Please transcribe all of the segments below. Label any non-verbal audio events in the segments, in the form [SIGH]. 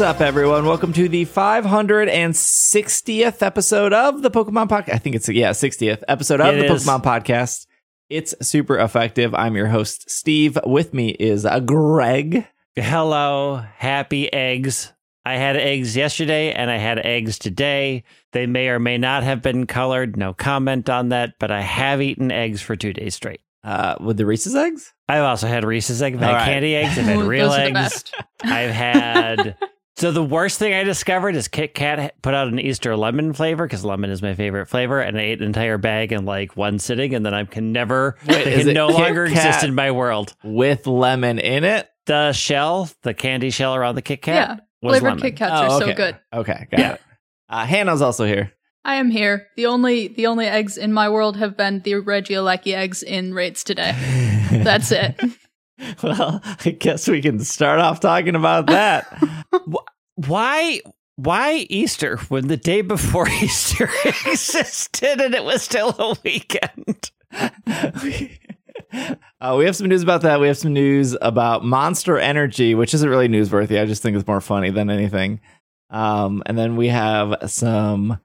What's up, everyone? Welcome to the 560th episode of the Pokemon Podcast. I think it's, yeah, 60th episode of It the is. Pokemon Podcast. It's super effective. I'm your host, Steve. With me is uh, Greg. Hello, happy eggs. I had eggs yesterday and I had eggs today. They may or may not have been colored. No comment on that, but I have eaten eggs for two days straight. Uh, with the Reese's eggs? I've also had Reese's eggs. I've had right. candy eggs. I've [LAUGHS] had real those are the eggs. I've had. [LAUGHS] So the worst thing I discovered is Kit Kat put out an Easter lemon flavor because lemon is my favorite flavor, and I ate an entire bag in like one sitting, and then I can never, Wait, they can no Kit longer Kat? exist in my world. With lemon in it? The shell, the candy shell around the Kit Kat, Yeah, was flavored lemon. Kit Kats Oh, are okay. so good. Okay, got Yeah. it. Uh, Hannah's also here. I am here. The only the only eggs in my world have been the Regieleki eggs in raids today. [LAUGHS] That's it. [LAUGHS] well, I guess we can start off talking about that. [LAUGHS] why why Easter when the day before [LAUGHS] Easter existed and it was still a weekend? uh, we have some news about that. We have some news about Monster Energy, which isn't really newsworthy. I just think it's more funny than anything. Um, and then we have some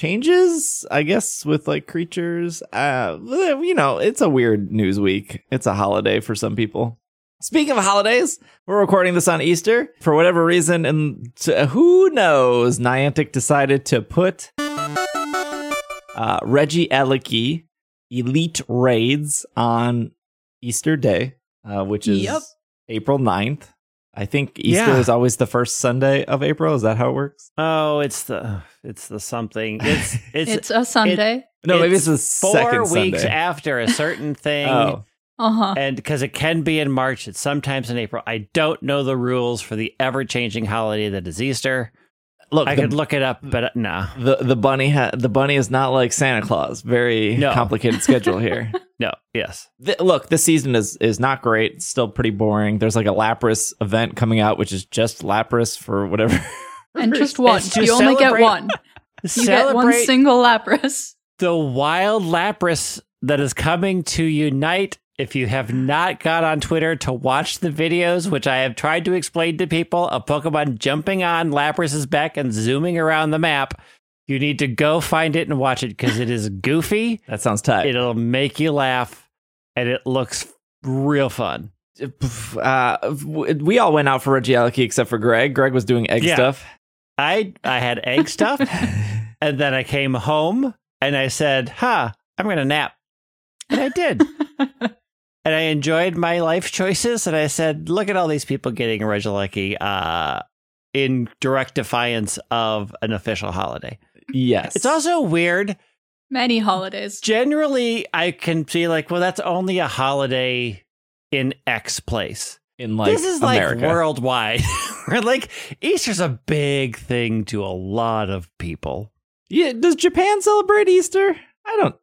changes, I guess, with like creatures. Uh, you know, it's a weird news week. It's a holiday for some people. Speaking of holidays, we're recording this on Easter for whatever reason, and t- who knows? Niantic decided to put uh, Regieleki Elite Raids on Easter Day, uh, which is Yep. April 9th. I think Easter Yeah. is always the first Sunday of April. Is that how it works? Oh, it's the it's the something. It's [LAUGHS] it's, It's a Sunday. No, maybe it's the four second weeks Sunday. after a certain [LAUGHS] thing. Oh, Uh huh. And because it can be in March, it's sometimes in April. I don't know the rules for the ever changing holiday that is Easter. look, I the, could look it up, but uh, no, the the bunny ha- the bunny is not like Santa Claus. Very No. complicated schedule [LAUGHS] here. no, yes. Th- look, this season is is not great. It's still pretty boring. There's like a Lapras event coming out, which is just Lapras for whatever. [LAUGHS] And just one. It's to You only get one. [LAUGHS] You get one single Lapras. [LAUGHS] the wild Lapras that is coming to unite. If you have not got on Twitter to watch the videos, which I have tried to explain to people, a Pokemon jumping on Lapras's back and zooming around the map, you need to go find it and watch it because it is goofy. that sounds tight. It'll make you laugh, and it looks real fun. uh, we all went out for Regieleki except for Greg. Greg was doing egg Yeah. stuff. I I had egg stuff, [LAUGHS] and then I came home and I said, "Huh, I'm gonna nap," and I did. [LAUGHS] and I enjoyed my life choices. And I said, "Look at all these people getting a Regieleki uh, in direct defiance of an official holiday." Yes, It's also weird. Many holidays. Generally, I can see like, well, that's only a holiday in X place. In like this is like worldwide. [LAUGHS] Like Easter's a big thing to a lot of people. Yeah, does Japan celebrate Easter? I don't.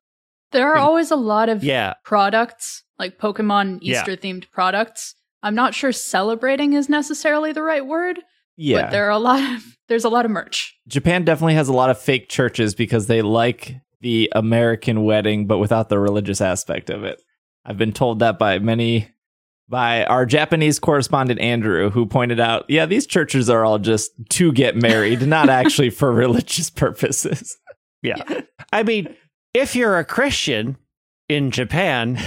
There are think- always a lot of Yeah, products, like Pokemon Yeah. Easter themed products. I'm not sure celebrating is necessarily the right word, Yeah, but there are a lot of there's a lot of merch. Japan definitely has a lot of fake churches because they like the American wedding, but without the religious aspect of it. I've been told that by many, by our Japanese correspondent Andrew, who pointed out, yeah, these churches are all just to get married, not actually for [LAUGHS] religious purposes. yeah. I mean, if you're a Christian in Japan,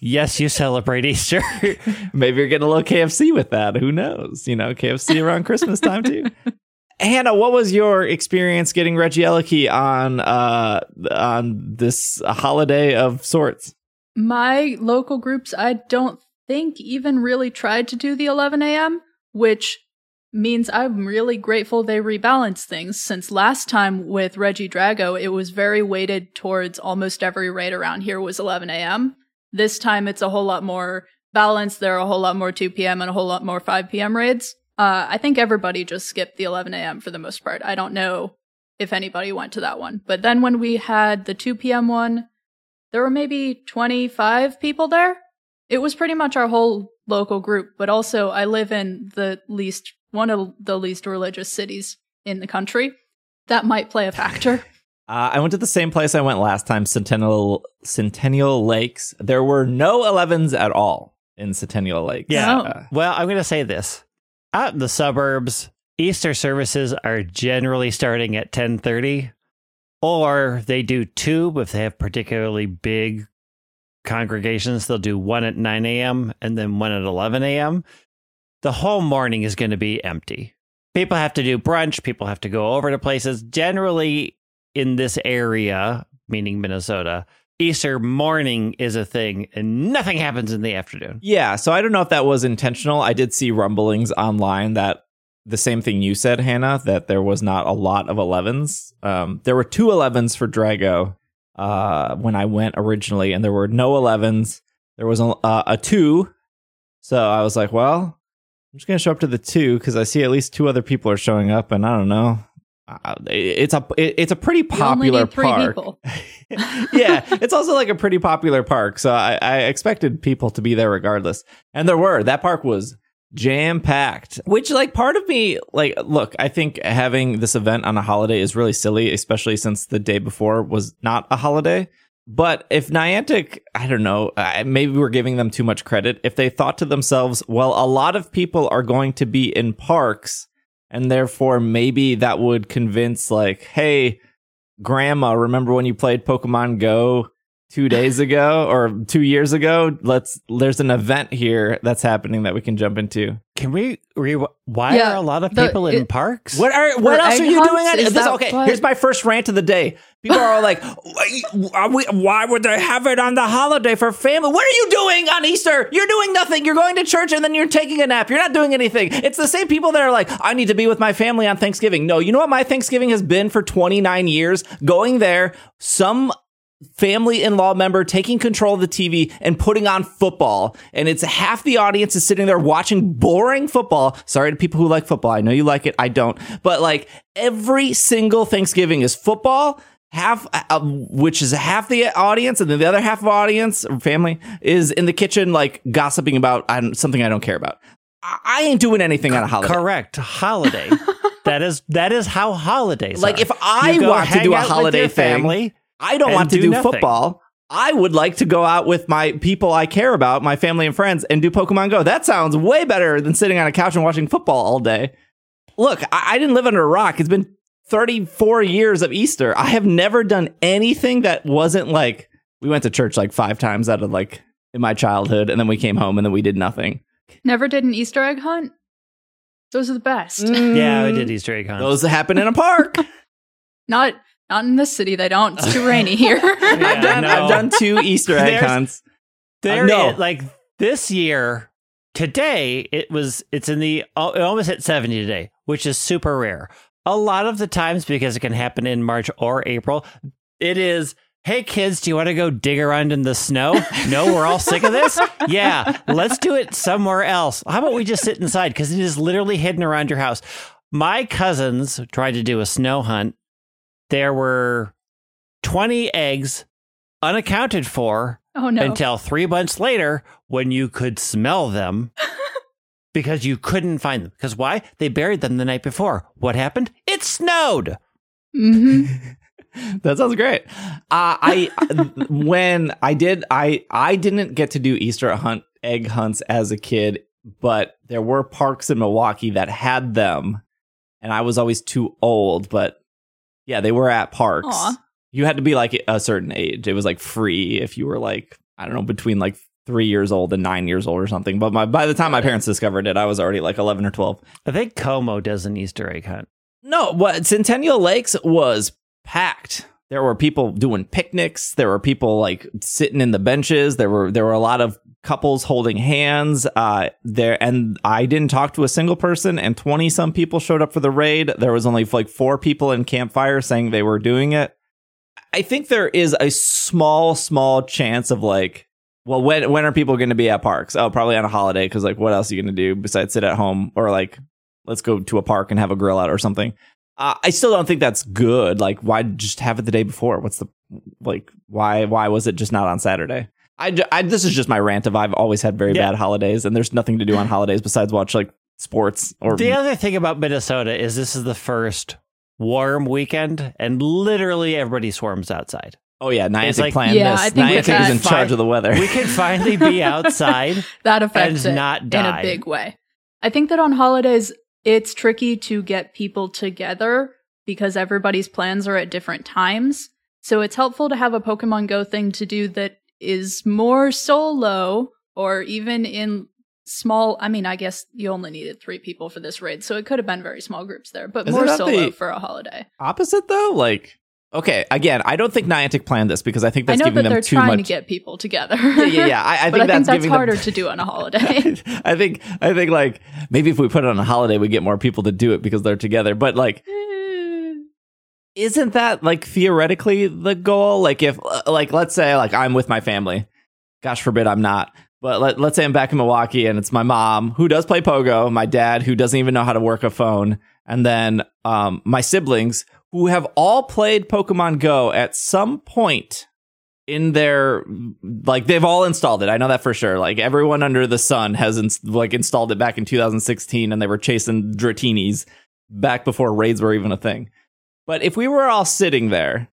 yes, you celebrate Easter. [LAUGHS] Maybe you're getting a little KFC with that. Who knows? You know, KFC around Christmas time too. [LAUGHS] Hannah, what was your experience getting Regieleki on uh on this holiday of sorts? My local groups, I don't think even really tried to do the 11 a.m., which means I'm really grateful they rebalanced things since last time with Regidrago, it was very weighted towards almost every raid around here was 11 a.m. This time it's a whole lot more balanced. There are a whole lot more 2 p.m. and a whole lot more 5 p.m. raids. Uh, I think everybody just skipped the 11 a.m. for the most part. I don't know if anybody went to that one. But then when we had the 2 p.m. one, there were maybe 25 people there. It was pretty much our whole local group, but also I live in the least, one of the least religious cities in the country. That might play a factor. [LAUGHS] Uh, I went to the same place I went last time, Centennial Centennial Lakes. There were no 11s at all in Centennial Lakes. Yeah. Oh. Uh, well, I'm going to say this. Out in the suburbs, Easter services are generally starting at 10:30 or they do two if they have particularly big congregations they'll do one at 9 a.m. and then one at 11 a.m. The whole morning is going to be empty. People have to do brunch, people have to go over to places. Generally in this area, meaning Minnesota, Easter morning is a thing and nothing happens in the afternoon. Yeah, so I don't know if that was intentional. I did see rumblings online that the same thing you said, Hannah, that there was not a lot of 11s. Um, there were two 11s for Drago uh, when I went originally, and there were no 11s. There was a, uh, a two. So I was like, well, I'm just going to show up to the two because I see at least two other people are showing up, and I don't know. Uh, it's a it, it's a pretty popular park. [LAUGHS] yeah, it's also like a pretty popular park, so I, I expected people to be there regardless, and there were. That park was jam packed. Which, like, part of me, like, look, I think having this event on a holiday is really silly, especially since the day before was not a holiday. But if Niantic, I don't know, maybe we're giving them too much credit. If they thought to themselves, well, a lot of people are going to be in parks, and therefore maybe that would convince, like, hey, grandma, remember when you played Pokemon Go two days ago or two years ago? Let's, there's an event here that's happening that we can jump into. Can we re- why Yeah, are a lot of the- people in it- parks? What are what else are you hunts? doing? On, Is is this, that okay, what- here's my first rant of the day. People are all like, [LAUGHS] "Are we- "Why would they have it on the holiday for family? What are you doing on Easter? You're doing nothing. You're going to church and then you're taking a nap. You're not doing anything." It's the same people that are like, "I need to be with my family on Thanksgiving." No, you know what my Thanksgiving has been for 29 years? Going there, some family in-law member taking control of the TV and putting on football. And it's half the audience is sitting there watching boring football. Sorry to people who like football. I know you like it. I don't. But like every single Thanksgiving is football half uh, which is half the audience and then the other half of audience or family is in the kitchen like gossiping about don't- something I don't care about. I, I ain't doing anything on a holiday. Correct. Holiday. [LAUGHS] that is that is how holidays Like, are. if I want to do a holiday thing, family, I don't want to do do football. I would like to go out with my people I care about, my family and friends, and do Pokemon Go. That sounds way better than sitting on a couch and watching football all day. Look, I, I didn't live under a rock. It's been 34 years of Easter. I have never done anything that wasn't like we went to church like five times out of like in my childhood, and then we came home and then we did nothing. Never did an Easter egg hunt. Those are the best. yeah, we Mm, did Easter egg hunts. Those happen in a park. [LAUGHS] Not not in this city. They don't. It's too [LAUGHS] rainy here. I've, done, no. I've done two Easter egg There's- hunts. There, uh, no. it- like this year, today it was. It's in the. oh, It almost hit seventy today, which is super rare. A lot of the times, because it can happen in March or April, it is. Hey kids, do you want to go dig around in the snow? [LAUGHS] No, we're all sick of this. Yeah, let's do it somewhere else. How about we just sit inside because it is literally hidden around your house. My cousins tried to do a snow hunt. There were twenty eggs unaccounted for oh no. until three months later when you could smell them [LAUGHS] because you couldn't find them. Because why? They buried them the night before. What happened? It snowed. hmm [LAUGHS] that sounds great. Uh, I [LAUGHS] when I did I I didn't get to do Easter hunt egg hunts as a kid, but there were parks in Milwaukee that had them, and I was always too old. But yeah, they were at parks. Aw. You had to be like a certain age. It was like free if you were like I don't know between like three years old and nine years old or something. But my by the time my parents discovered it, I was already like eleven or twelve. I think Como does an Easter egg hunt. No, what Centennial Lakes was packed. There were people doing picnics. There were people like sitting in the benches. There were there were a lot of couples holding hands. Uh, there and I didn't talk to a single person. And twenty some people showed up for the raid. There was only like four people in campfire saying they were doing it. I think there is a small small chance of like. Well, when when are people going to be at parks? Oh, probably on a holiday because like, what else are you going to do besides sit at home or like, let's go to a park and have a grill out or something? Uh, I still don't think that's good. Like, why just have it the day before? What's the like? Why why was it just not on Saturday? I, I this is just my rant of I've always had very Yeah. bad holidays, and there's nothing to do on holidays besides watch like sports or The other thing about Minnesota is this is the first warm weekend, and literally everybody swarms outside. oh yeah, Niantic like- planned Yeah, this. Niantic that- is in charge of the weather. We can finally be [LAUGHS] outside. that affects And it not in a big way. I think that on holidays, it's tricky to get people together because everybody's plans are at different times. So it's helpful to have a Pokemon Go thing to do that is more solo or even in small I mean I guess you only needed 3 people for this raid so it could have been very small groups there but Is more solo for a holiday. Opposite though, like okay, again, I don't think Niantic planned this because I think I that's know giving that them they're too trying much. to get people together. [LAUGHS] yeah, yeah, yeah. I, I [LAUGHS] but think I think that's, that's harder them. to do on a holiday. [LAUGHS] I think I think like maybe if we put it on a holiday, we get more people to do it because they're together. But like, eh, isn't that like theoretically the goal? Like if uh, like let's say like I'm with my family. Gosh forbid I'm not. But let, let's say I'm back in Milwaukee and it's my mom who does play pogo, my dad who doesn't even know how to work a phone, and then um, my siblings who have all played Pokemon Go at some point in their like they've all installed it. I know that for sure. Like everyone under the sun has ins- like installed it back in 2016 and they were chasing Dratinis back before raids were even a thing. But if we were all sitting there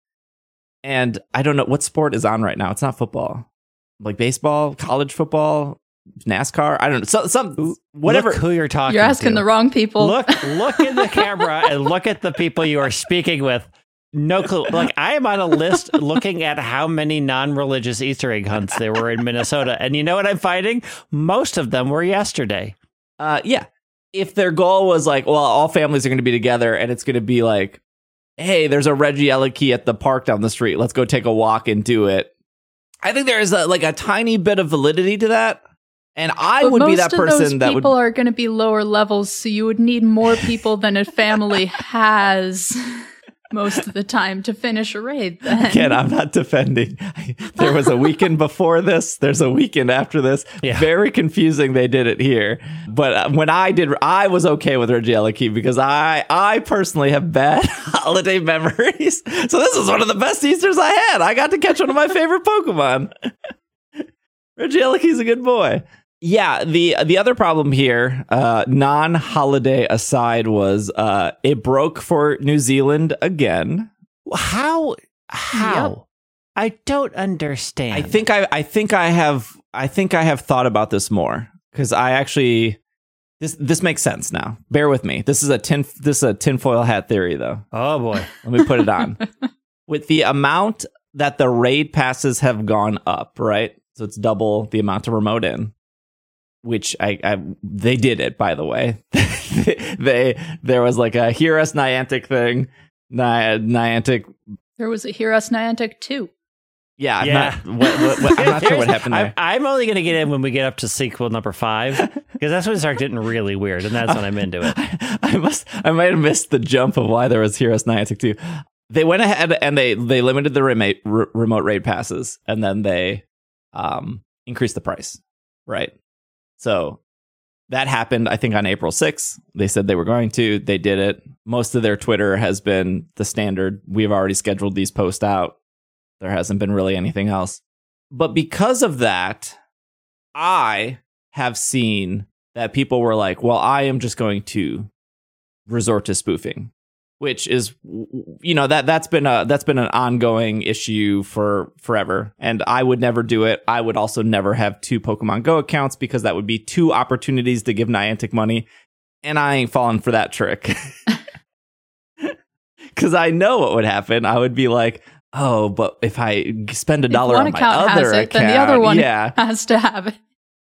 and I don't know what sport is on right now. It's not football. Like baseball, college football, NASCAR, I don't know. So some whatever Look who you're talking You're asking to. the wrong people. Look, look in the [LAUGHS] camera and look at the people you are speaking with. No clue. Like I am on a list looking at how many non-religious Easter egg hunts there were in Minnesota, and you know what I'm finding? Most of them were yesterday. Uh, yeah. If their goal was like, well, all families are going to be together, and it's going to be like, hey, there's a Reggie Key at the park down the street. Let's go take a walk and do it. I think there is a, like a tiny bit of validity to that, and I But would be that person that would. people are going to be lower levels, so you would need more people than a family [LAUGHS] has most of the time to finish a raid. Then Again, I'm not defending. There was a weekend before this. There's a weekend after this. Yeah. Very confusing. They did it here, but uh, when I did, I was okay with Regieleki because I, I personally have bad [LAUGHS] holiday memories. So this is one of the best Easter's I had. I got to catch one of my favorite Pokemon. [LAUGHS] Regieleki's a good boy. Yeah, the the other problem here, uh, non-holiday aside, was uh, it broke for New Zealand again. How? How? Yep. I don't understand. I think I I think I have I think I have thought about this more because I actually this this makes sense now. Bear with me. This is a tin this is a tinfoil hat theory though. Oh boy. Let me put it on. [LAUGHS] With the amount that the raid passes have gone up, right? So it's double the amount to remote in, which I, I they did it by the way. [LAUGHS] they there was like a hear us Niantic thing. Ni- Niantic there was a hear us Niantic too. yeah, I'm Yeah. not, what, what, what, I'm not sure what [LAUGHS] happened there. I, I'm only going to get in when we get up to sequel number five because that's when it starts getting really weird, and that's when I'm into it. [LAUGHS] I must I might have missed the jump of why there was Hear Us Niantic 2. They went ahead and they they limited the remote r- remote raid passes and then they um increased the price, right? So that happened I think on April 6th. They said they were going to, they did it. Most of their Twitter has been the standard. We've already scheduled these posts out. There hasn't been really anything else. But because of that, I have seen that people were like, well, I am just going to resort to spoofing, which is, you know, that that's been a that's been an ongoing issue for forever. And I would never do it. I would also never have two Pokemon Go accounts because that would be two opportunities to give Niantic money, and I ain't falling for that trick. [LAUGHS] Because I know what would happen. I would be like, oh, but if I spend a dollar on my other it, account, then the other one yeah, has to have it.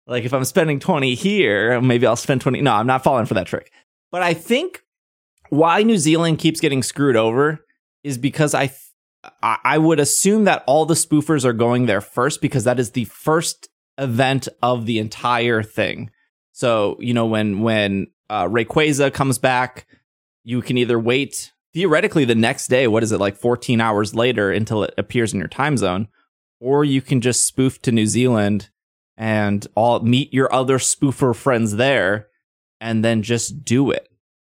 like if I'm spending 20 here, maybe I'll spend 20. No, I'm not falling for that trick. But I think why New Zealand keeps getting screwed over is because I th- I would assume that all the spoofers are going there first because that is the first event of the entire thing. So, you know, when when uh, Rayquaza comes back, you can either wait theoretically the next day, what is it like 14 hours later until it appears in your time zone, or you can just spoof to New Zealand and all meet your other spoofer friends there and then just do it.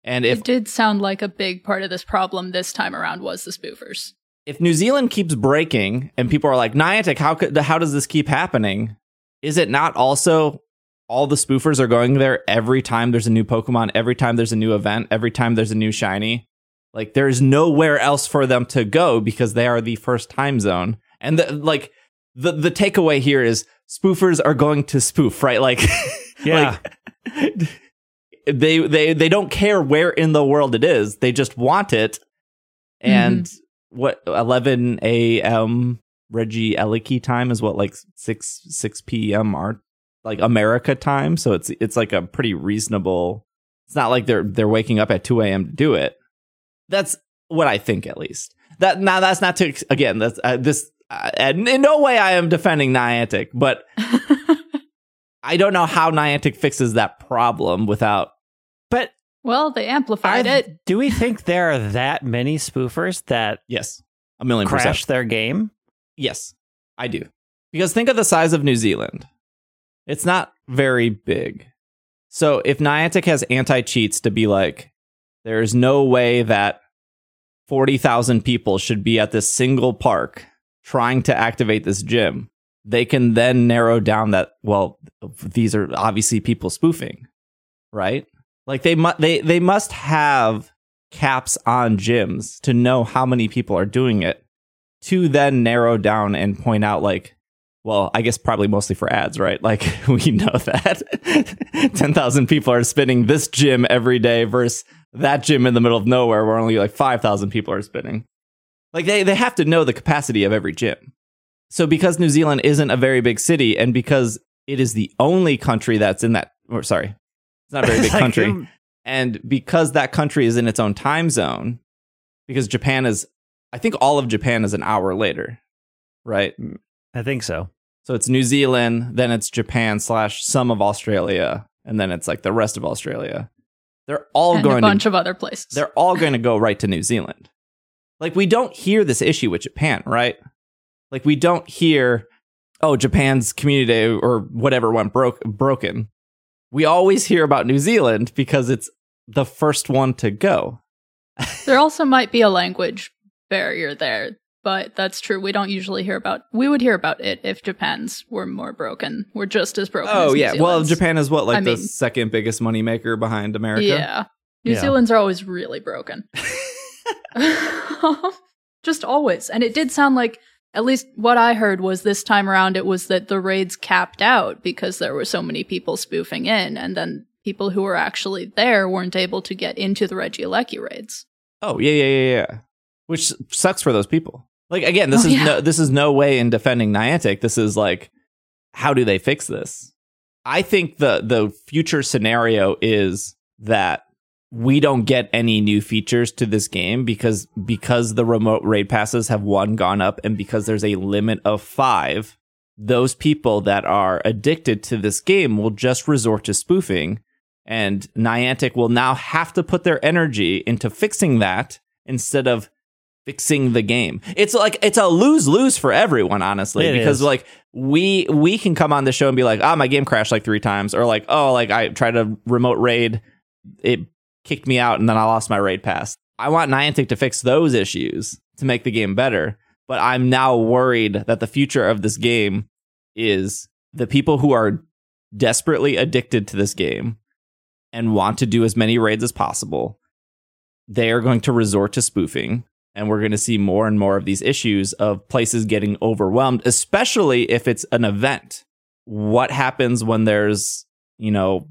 And if it did sound like a big part of this problem this time around was the spoofers. if New Zealand keeps breaking and people are like Niantic, how could how does this keep happening? Is it not also all the spoofers are going there every time there's a new Pokemon, every time there's a new event, every time there's a new shiny? Like there's nowhere else for them to go because they are the first time zone. And the, like the the takeaway here is spoofers are going to spoof, right? Like [LAUGHS] Yeah. like, [LAUGHS] they they they don't care where in the world it is. They just want it. And what 11 a.m. Regieleki time is what like 6 6 p.m. our like America time. So it's it's like a pretty reasonable. It's not like they're they're waking up at 2 a.m. to do it. That's what I think at least. That now that's not to again that's uh, this uh, and in no way I am defending Niantic, but [LAUGHS] I don't know how Niantic fixes that problem without. But well, they amplified I- it. [LAUGHS] do we think there are that many spoofers that Yes, a million crash percent. their game? Yes, I do. Because think of the size of New Zealand. It's not very big. So if Niantic has anti cheats to be like, there's no way that 40,000 people should be at this single park trying to activate this gym, they can then narrow down that, well, these are obviously people spoofing, right? Like they, mu- they, they must have caps on gyms to know how many people are doing it to then narrow down and point out like well i guess probably mostly for ads right? Like [LAUGHS] we know that [LAUGHS] 10,000 people are spinning this gym every day versus that gym in the middle of nowhere where only like 5,000 people are spinning. Like they they have to know the capacity of every gym. So because new zealand isn't a very big city and because it is the only country that's in that or sorry it's not a very [LAUGHS] big Like, country and because that country is in its own time zone, because Japan is, I think all of Japan is an hour later, right? Mm, I think so. So it's New Zealand, then it's Japan slash some of Australia, and then it's like the rest of Australia. They're all and a bunch to, of other places. they're all going to go right to New Zealand. Like we don't hear this issue with Japan, right? Like we don't hear, oh, Japan's community day or whatever went broke broken. We always hear about New Zealand because it's the first one to go. [LAUGHS] There also might be a language barrier there, but that's true. We don't usually hear about. We would hear about it if Japan's were more broken. We're just as broken. Oh as yeah, well Japan is what like I the mean- second biggest moneymaker behind America. Yeah, New Yeah. Zealand's are always really broken. [LAUGHS] [LAUGHS] just always, and it did sound like. At least what I heard was this time around it was that the raids capped out because there were so many people spoofing in, and then people who were actually there weren't able to get into the Regieleki raids. Oh yeah, yeah, yeah, yeah. Which sucks for those people. Like again, this Oh, is yeah. no this is no way in defending Niantic. This is like how do they fix this? I think the the future scenario is that we don't get any new features to this game because because the remote raid passes have one gone up and because there's a limit of 5 those people that are addicted to this game will just resort to spoofing and Niantic will now have to put their energy into fixing that instead of fixing the game. It's like it's a lose lose for everyone, honestly, It because is. like we we can come on the show and be like, "Ah, my game crashed like three times," or like, "Oh, like I tried to remote raid, it kicked me out, and then I lost my raid pass." I want Niantic to fix those issues to make the game better, but I'm now worried that the future of this game is the people who are desperately addicted to this game and want to do as many raids as possible, they are going to resort to spoofing. And we're going to see more and more of these issues of places getting overwhelmed, especially if it's an event. What happens when there's, you know,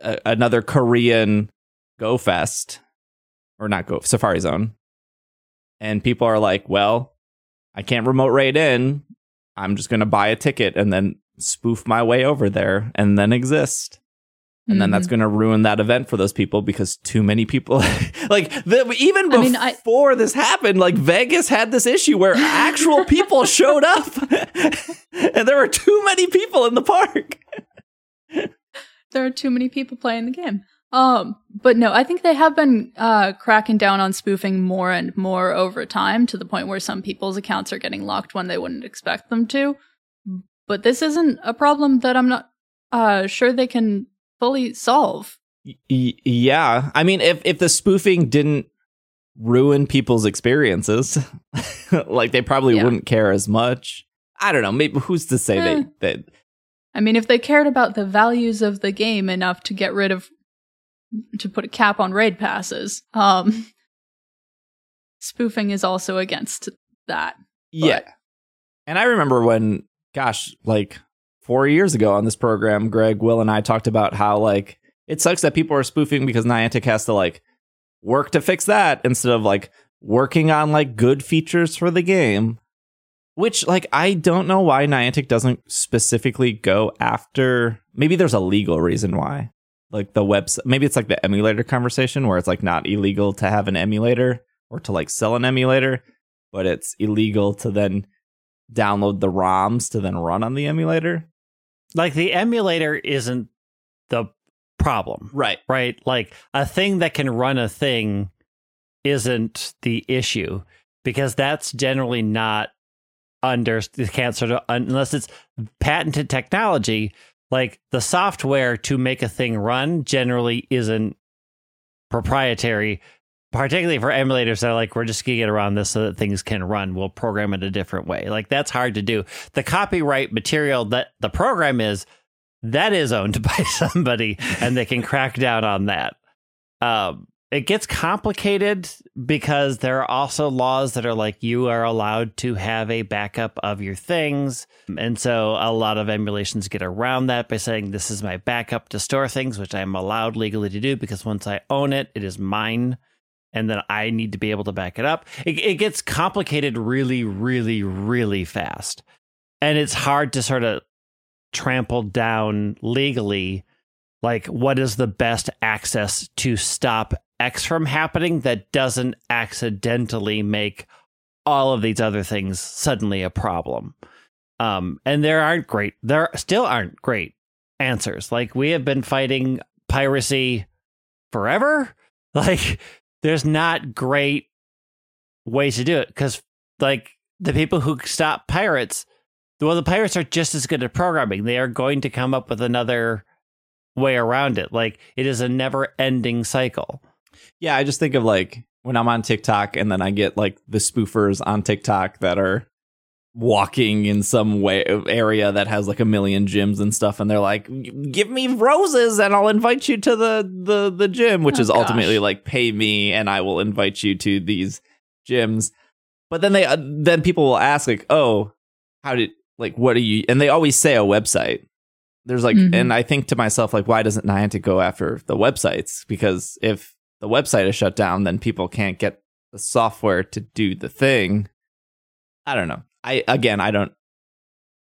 a- another Korean Go Fest or not Go Safari Zone? And people are like, well, I can't remote raid in. I'm just going to buy a ticket and then spoof my way over there and then exist and then Mm-hmm. that's going to ruin that event for those people because too many people [LAUGHS] like the, even I mean, I- before this happened like vegas had this issue where actual [LAUGHS] people showed up [LAUGHS] and there were too many people in the park there are too many people playing the game. Um, but no, I think they have been uh, cracking down on spoofing more and more over time to the point where some people's accounts are getting locked when they wouldn't expect them to. But this isn't a problem that I'm not uh, sure they can fully solve. Y- yeah i mean if if the spoofing didn't ruin people's experiences [LAUGHS] like they probably Yeah. wouldn't care as much i don't know maybe who's to say Eh. they that I mean, if they cared about the values of the game enough to get rid of, to put a cap on raid passes, um, spoofing is also against that. Yeah. And I remember when, gosh, like four years ago on this program, Greg, Will, and I talked about how, like, it sucks that people are spoofing because Niantic has to like work to fix that instead of like working on like good features for the game. Which like I don't know why Niantic doesn't specifically go after maybe there's a legal reason why. Like the website maybe it's like the emulator conversation where it's like not illegal to have an emulator or to like sell an emulator, but it's illegal to then download the ROMs to then run on the emulator. Like the emulator isn't the problem. Right. Right? Like a thing that can run a thing isn't the issue because that's generally not under can't sort of unless it's patented technology like the software to make a thing run generally isn't proprietary particularly for emulators that are like we're just gonna get around this so that things can run. We'll program it a different way. Like that's hard to do. The copyright material that the program is that is owned [LAUGHS] by somebody and they can crack down on that. Um, it gets complicated because there are also laws that are like you are allowed to have a backup of your things. And so a lot of emulations get around that by saying this is my backup to store things, which I'm allowed legally to do because once I own it, it is mine. And then I need to be able to back it up. It, it gets complicated really, really, really fast. And it's hard to sort of trample down legally like what is the best access to stop X from happening that doesn't accidentally make all of these other things suddenly a problem. Um, and there aren't great, there still aren't great answers. Like we have been fighting piracy forever. [LAUGHS] Like there's not great ways to do it because like the people who stop pirates, well, the pirates are just as good at programming. They are going to come up with another way around it. Like it is a never ending cycle. Yeah, I just think of like when I'm on TikTok and then I get like the spoofers on TikTok that are walking in some way area that has like a million gyms and stuff and they're like give me roses and I'll invite you to the the the gym which Oh, is ultimately like pay me and I will invite you to these gyms. But then they uh, then people will ask like oh how did like what are you and they always say a website. There's like Mhm. and I think to myself like why doesn't Niantic go after the websites? Because if the website is shut down then people can't get the software to do the thing I don't know. I again, I don't,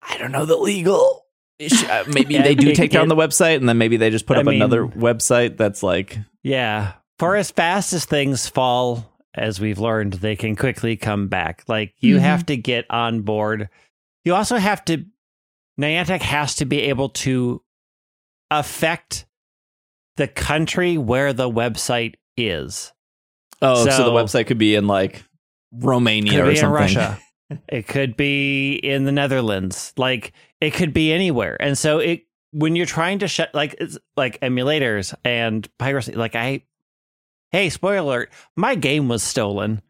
I don't know the legal issue. Uh, [LAUGHS] Maybe Yeah, they do take down the website, and then maybe they just put I up another website that's like, Yeah. For as fast as things fall, as we've learned, they can quickly come back. Like you Mhm. have to get on board. You also have to Niantic has to be able to affect the country where the website is. oh, so, the website could be in like Romania or something. Russia. [LAUGHS] it could be in the Netherlands. Like it could be anywhere. And so it when you're trying to shut like it's like emulators and piracy, like I hey, spoiler alert, my game was stolen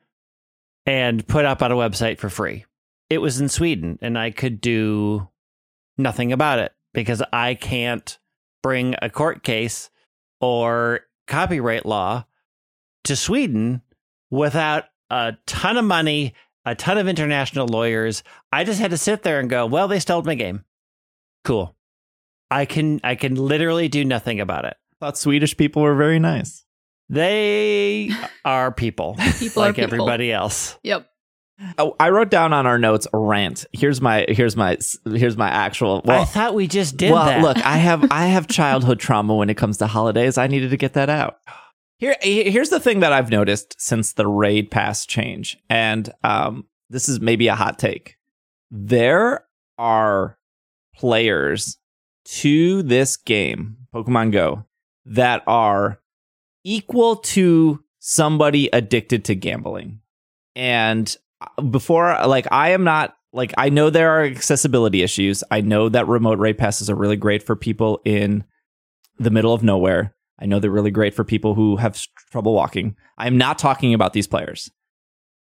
and put up on a website for free. It was in Sweden and I could do nothing about it because I can't bring a court case or copyright law to Sweden without a ton of money, a ton of international lawyers. I just had to sit there and go, "Well, they stole my game. Cool. I can I can literally do nothing about it. thought Swedish people were very nice. They are people, [LAUGHS] People are like people. everybody else. Yep. Oh, I wrote down on our notes a rant. Here's my here's my here's my actual. Well, I thought we just did well, that. look, I have I have [LAUGHS] childhood trauma when it comes to holidays. I needed to get that out. Here, here's the thing that I've noticed since the raid pass change, and um, this is maybe a hot take. There are players to this game, Pokemon Go, that are equal to somebody addicted to gambling. And uh, before, like, I am not like I know there are accessibility issues. I know that remote raid passes are really great for people in the middle of nowhere. I know they're really great for people who have trouble walking. I'm not talking about these players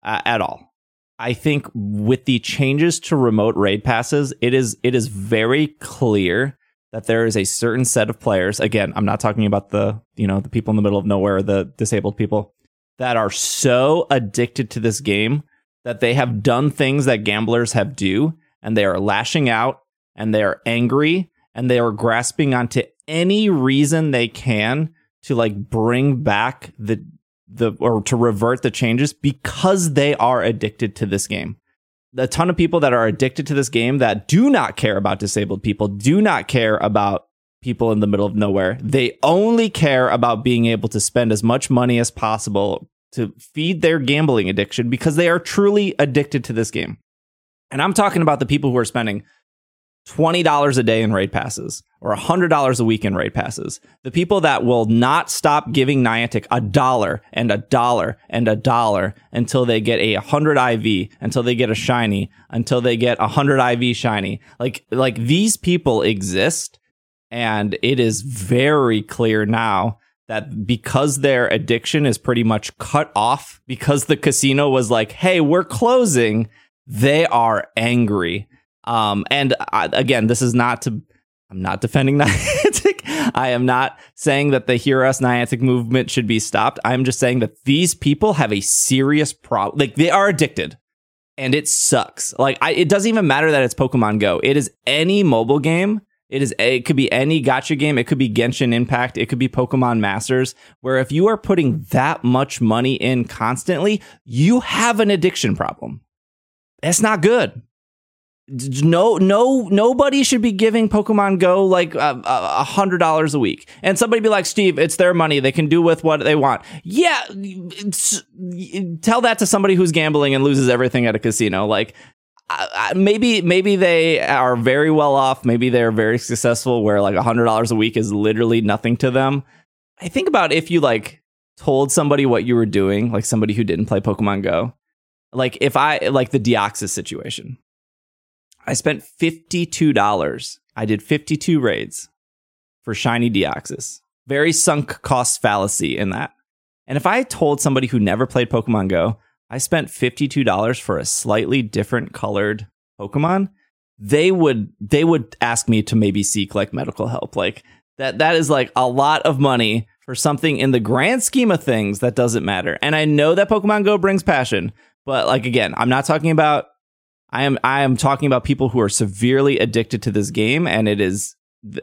uh, at all. I think with the changes to remote raid passes, it is it is very clear that there is a certain set of players. Again, I'm not talking about the you know the people in the middle of nowhere, the disabled people that are so addicted to this game that they have done things that gamblers have do, and they are lashing out, and they are angry, and they are grasping onto any reason they can to like bring back the the or to revert the changes because they are addicted to this game. A ton of people that are addicted to this game that do not care about disabled people, do not care about people in the middle of nowhere. They only care about being able to spend as much money as possible to feed their gambling addiction because they are truly addicted to this game. And I'm talking about the people who are spending $20 a day in raid passes or $100 a week in raid passes. The people that will not stop giving Niantic a dollar and a dollar and a dollar until they get a 100 IV, until they get a shiny, until they get a 100 IV shiny. Like like these people exist and it is very clear now that because their addiction is pretty much cut off because the casino was like, "Hey, we're closing." They are angry um, and I, again, this is not to, I'm not defending [LAUGHS] Niantic. I am not saying that the Hear Us Niantic movement should be stopped. I'm just saying that these people have a serious problem. Like they are addicted and it sucks. Like I, it doesn't even matter that it's Pokemon Go. It is any mobile game. It is. It could be any gacha game. It could be Genshin Impact. It could be Pokemon Masters. Where if you are putting that much money in constantly, you have an addiction problem. That's not good no no nobody should be giving pokemon go like a hundred dollars a week. And somebody be like steve it's their money. They can do with what they want. Yeah tell that to somebody who's gambling and loses everything at a casino. Like maybe maybe they are very well off. Maybe they're very successful where like a hundred dollars a week is literally nothing to them. I think about if you like told somebody what you were doing like somebody who didn't play pokemon go. Like if i like the deoxys situation I spent $52. I did 52 raids for Shiny Deoxys. Very sunk cost fallacy in that. And if I told somebody who never played Pokemon Go, I spent $52 for a slightly different colored Pokemon, they would they would ask me to maybe seek like medical help. Like that that is like a lot of money for something in the grand scheme of things that doesn't matter. And I know that Pokemon Go brings passion, but like again, I'm not talking about I am I am talking about people who are severely addicted to this game, and it is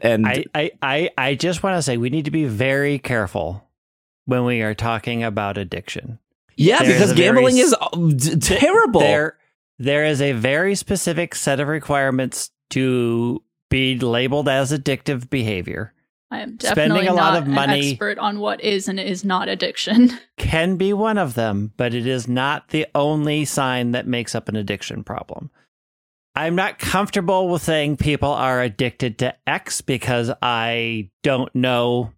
and I I I, I just want to say we need to be very careful when we are talking about addiction. Yeah, there because is gambling very, is uh, terrible. There there is a very specific set of requirements to be labeled as addictive behavior. I am definitely spending a lot of money. expert on what is and is not addiction. [LAUGHS] Can be one of them, but it is not the only sign that makes up an addiction problem. I'm not comfortable with saying people are addicted to X because I don't know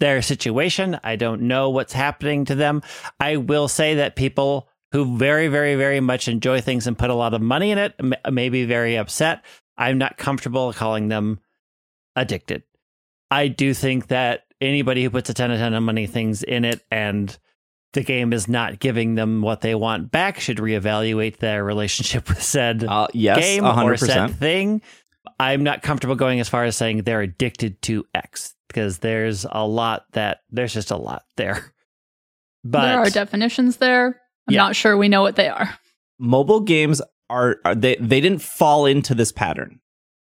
their situation. I don't know what's happening to them. I will say that people who very, very, very much enjoy things and put a lot of money in it may be very upset. I'm not comfortable calling them addicted. I do think that anybody who puts a ton, a ton of money things in it and the game is not giving them what they want back should reevaluate their relationship [LAUGHS] with said uh, yes, game 100%. or said thing. I'm not comfortable going as far as saying they're addicted to X because there's a lot that there's just a lot there. But [LAUGHS] there are definitions there. I'm yeah. not sure we know what they are. Mobile games are, are they they didn't fall into this pattern.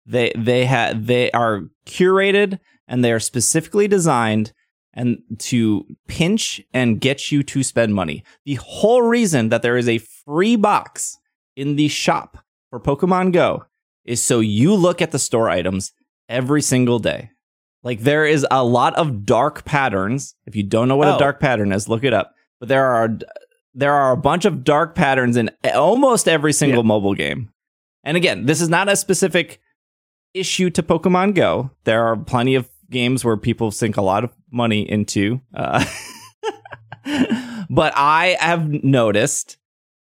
They they had they are curated and they are specifically designed and to pinch and get you to spend money. The whole reason that there is a free box in the shop for Pokemon Go is so you look at the store items every single day. Like there is a lot of dark patterns. If you don't know what oh. a dark pattern is, look it up. But there are there are a bunch of dark patterns in almost every single yeah. mobile game. And again, this is not a specific issue to Pokemon Go. There are plenty of games where people sink a lot of money into. Uh, [LAUGHS] but I have noticed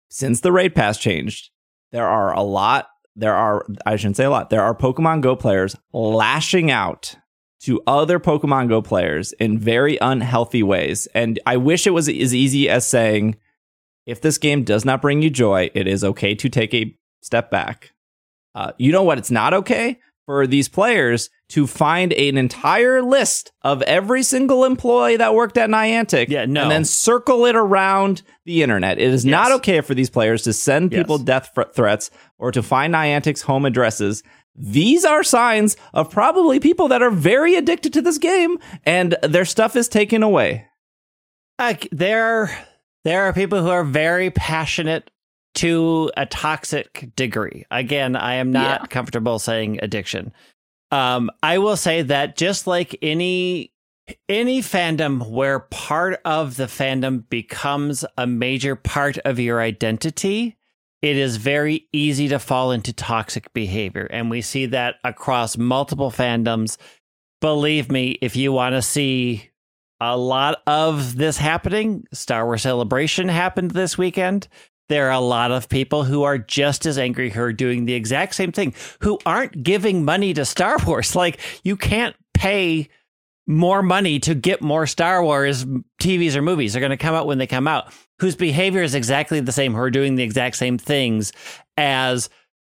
since the raid pass changed, there are a lot. There are, I shouldn't say a lot, there are Pokemon Go players lashing out to other Pokemon Go players in very unhealthy ways. And I wish it was as easy as saying, if this game does not bring you joy, it is okay to take a step back. Uh, you know what? It's not okay for these players to find an entire list of every single employee that worked at Niantic yeah, no. and then circle it around the internet. It is yes. not okay for these players to send people yes. death threats or to find Niantic's home addresses. these are signs of probably people that are very addicted to this game and their stuff is taken away. Like there, there are people who are very passionate to a toxic degree. Again, I am not Yeah. comfortable saying addiction. Um, I will say that just like any any fandom where part of the fandom becomes a major part of your identity, it is very easy to fall into toxic behavior. And we see that across multiple fandoms. Believe me, if you want to see a lot of this happening, Star Wars Celebration happened this weekend. There are a lot of people who are just as angry who are doing the exact same thing, who aren't giving money to Star Wars. [LAUGHS] Like, you can't pay more money to get more Star Wars TVs or movies. They're going to come out when they come out, whose behavior is exactly the same, who are doing the exact same things as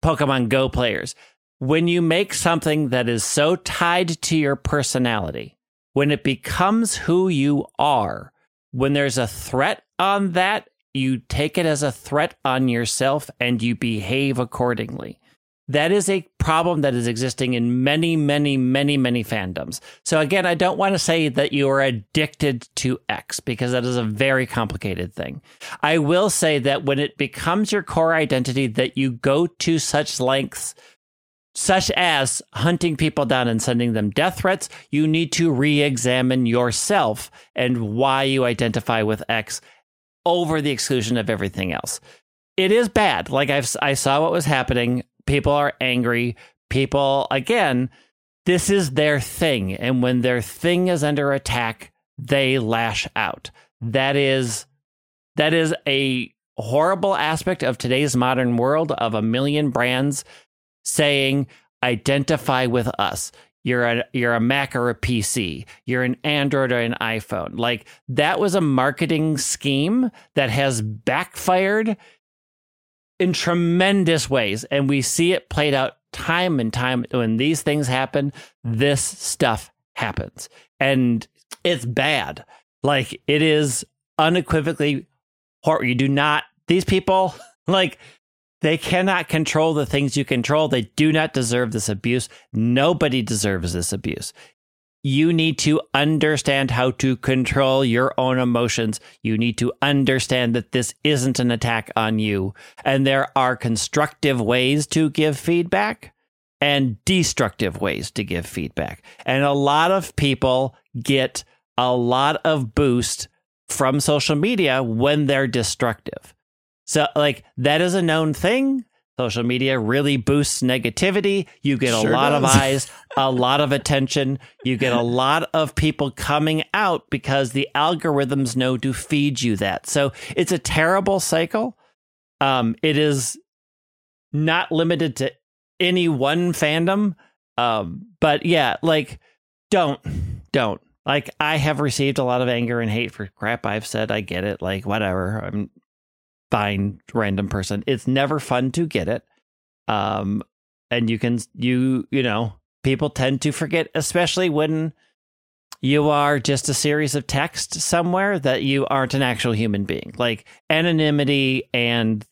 Pokemon Go players. When you make something that is so tied to your personality, when it becomes who you are, when there's a threat on that, you take it as a threat on yourself and you behave accordingly. That is a problem that is existing in many, many, many, many fandoms. So, again, I don't want to say that you are addicted to X because that is a very complicated thing. I will say that when it becomes your core identity, that you go to such lengths such as hunting people down and sending them death threats, you need to re examine yourself and why you identify with X over the exclusion of everything else. It is bad. Like I've, I saw what was happening. People are angry. People, again, this is their thing. And when their thing is under attack, they lash out. That is, that is a horrible aspect of today's modern world of a million brands saying identify with us you're a you're a Mac or a PC, you're an Android or an iPhone. Like that was a marketing scheme that has backfired in tremendous ways and we see it played out time and time when these things happen, this stuff happens. And it's bad. Like it is unequivocally horrible. You do not these people [LAUGHS] like they cannot control the things you control. They do not deserve this abuse. Nobody deserves this abuse. You need to understand how to control your own emotions. You need to understand that this isn't an attack on you. And there are constructive ways to give feedback and destructive ways to give feedback. And a lot of people get a lot of boost from social media when they're destructive. So, like, that is a known thing. Social media really boosts negativity. You get Sure a lot does. of [LAUGHS] eyes, a lot of attention. You get a lot of people coming out because the algorithms know to feed you that. So, it's a terrible cycle. Um, it is not limited to any one fandom. Um, but yeah, like, don't, don't. Like, I have received a lot of anger and hate for crap I've said. I get it. Like, whatever. I'm fine, random person. It's never fun to get it. Um, and you can, you, you know, people tend to forget, especially when you are just a series of text somewhere that you aren't an actual human being. Like anonymity and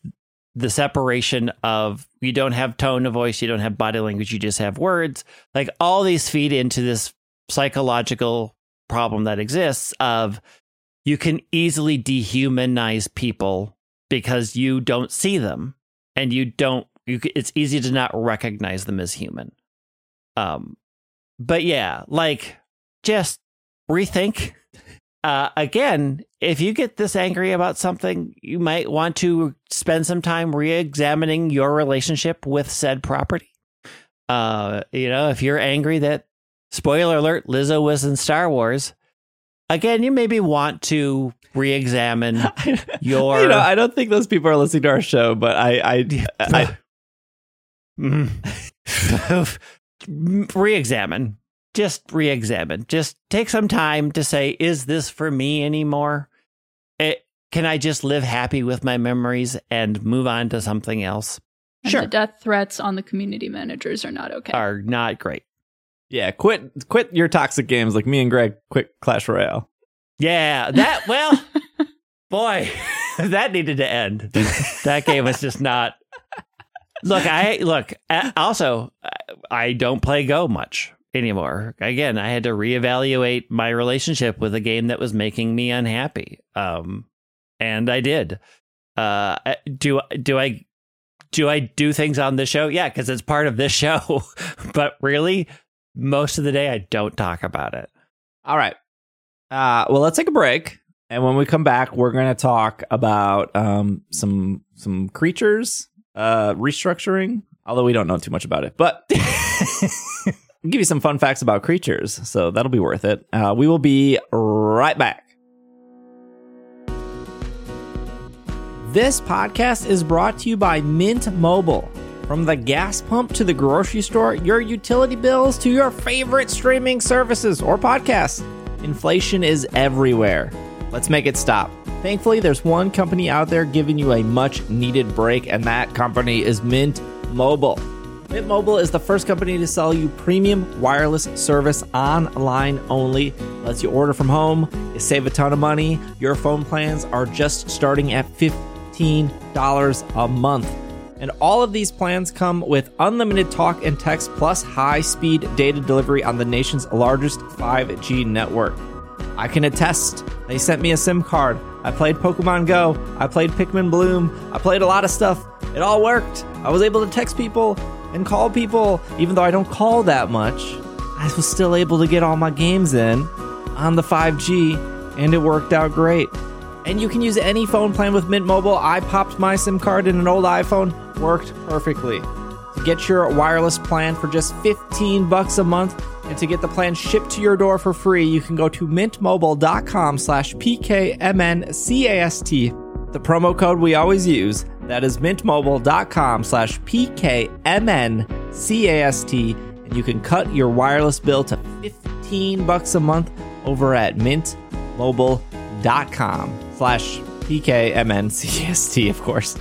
the separation of you don't have tone of voice, you don't have body language, you just have words. Like all these feed into this psychological problem that exists of you can easily dehumanize people because you don't see them and you don't you it's easy to not recognize them as human. Um but yeah like just rethink uh again if you get this angry about something you might want to spend some time re-examining your relationship with said property. Uh you know if you're angry that spoiler alert lizzo was in star wars again you maybe want to re-examine [LAUGHS] your you know, I don't think those people are listening to our show, but I, I, [LAUGHS] I [LAUGHS] re-examine. Just re-examine. Just take some time to say is this for me anymore? It, can i just live happy with my memories and move on to something else? And sure. the death threats on the community managers are not okay. are not great yeah, quit, quit your toxic games like me and Greg quit Clash Royale. yeah that [LAUGHS] well boy [LAUGHS] that needed to end that game was just not look, I look. Also, I don't play Go much anymore. Again, I had to reevaluate my relationship with a game that was making me unhappy. Um, and I did. Uh, do do I do I do things on this show? Yeah, because it's part of this show. [LAUGHS] but really, most of the day, I don't talk about it. All right. Uh, well, let's take a break, and when we come back, we're going to talk about um, some some creatures uh, restructuring. Although we don't know too much about it, but I'll [LAUGHS] give you some fun facts about creatures, so that'll be worth it. Uh, we will be right back. This podcast is brought to you by Mint Mobile. From the gas pump to the grocery store, your utility bills to your favorite streaming services or podcasts, inflation is everywhere. Let's make it stop. Thankfully, there's one company out there giving you a much needed break, and that company is Mint Mobile. Mint Mobile is the first company to sell you premium wireless service online only. Lets you order from home, you save a ton of money. Your phone plans are just starting at $15 a month. And all of these plans come with unlimited talk and text plus high speed data delivery on the nation's largest 5G network. I can attest, they sent me a SIM card. I played Pokemon Go. I played Pikmin Bloom. I played a lot of stuff. It all worked. I was able to text people and call people, even though I don't call that much. I was still able to get all my games in on the 5G, and it worked out great. And you can use any phone plan with Mint Mobile. I popped my SIM card in an old iPhone, worked perfectly. To get your wireless plan for just 15 bucks a month and to get the plan shipped to your door for free, you can go to mintmobile.com slash PKMNCAST. The promo code we always use, that is mintmobile.com slash PKMNCAST. And you can cut your wireless bill to 15 bucks a month over at mintmobile.com slash PKMNCAST, of course.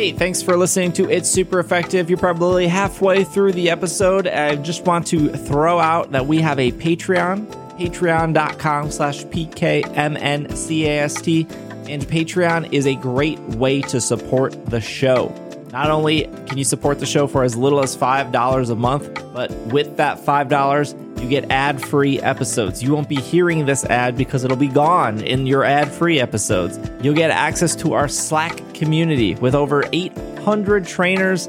Hey, thanks for listening to It's Super Effective. You're probably halfway through the episode. I just want to throw out that we have a Patreon, patreon.com slash PKMNCAST. And Patreon is a great way to support the show. Not only can you support the show for as little as $5 a month, but with that $5, you get ad free episodes. You won't be hearing this ad because it'll be gone in your ad free episodes. You'll get access to our Slack community with over 800 trainers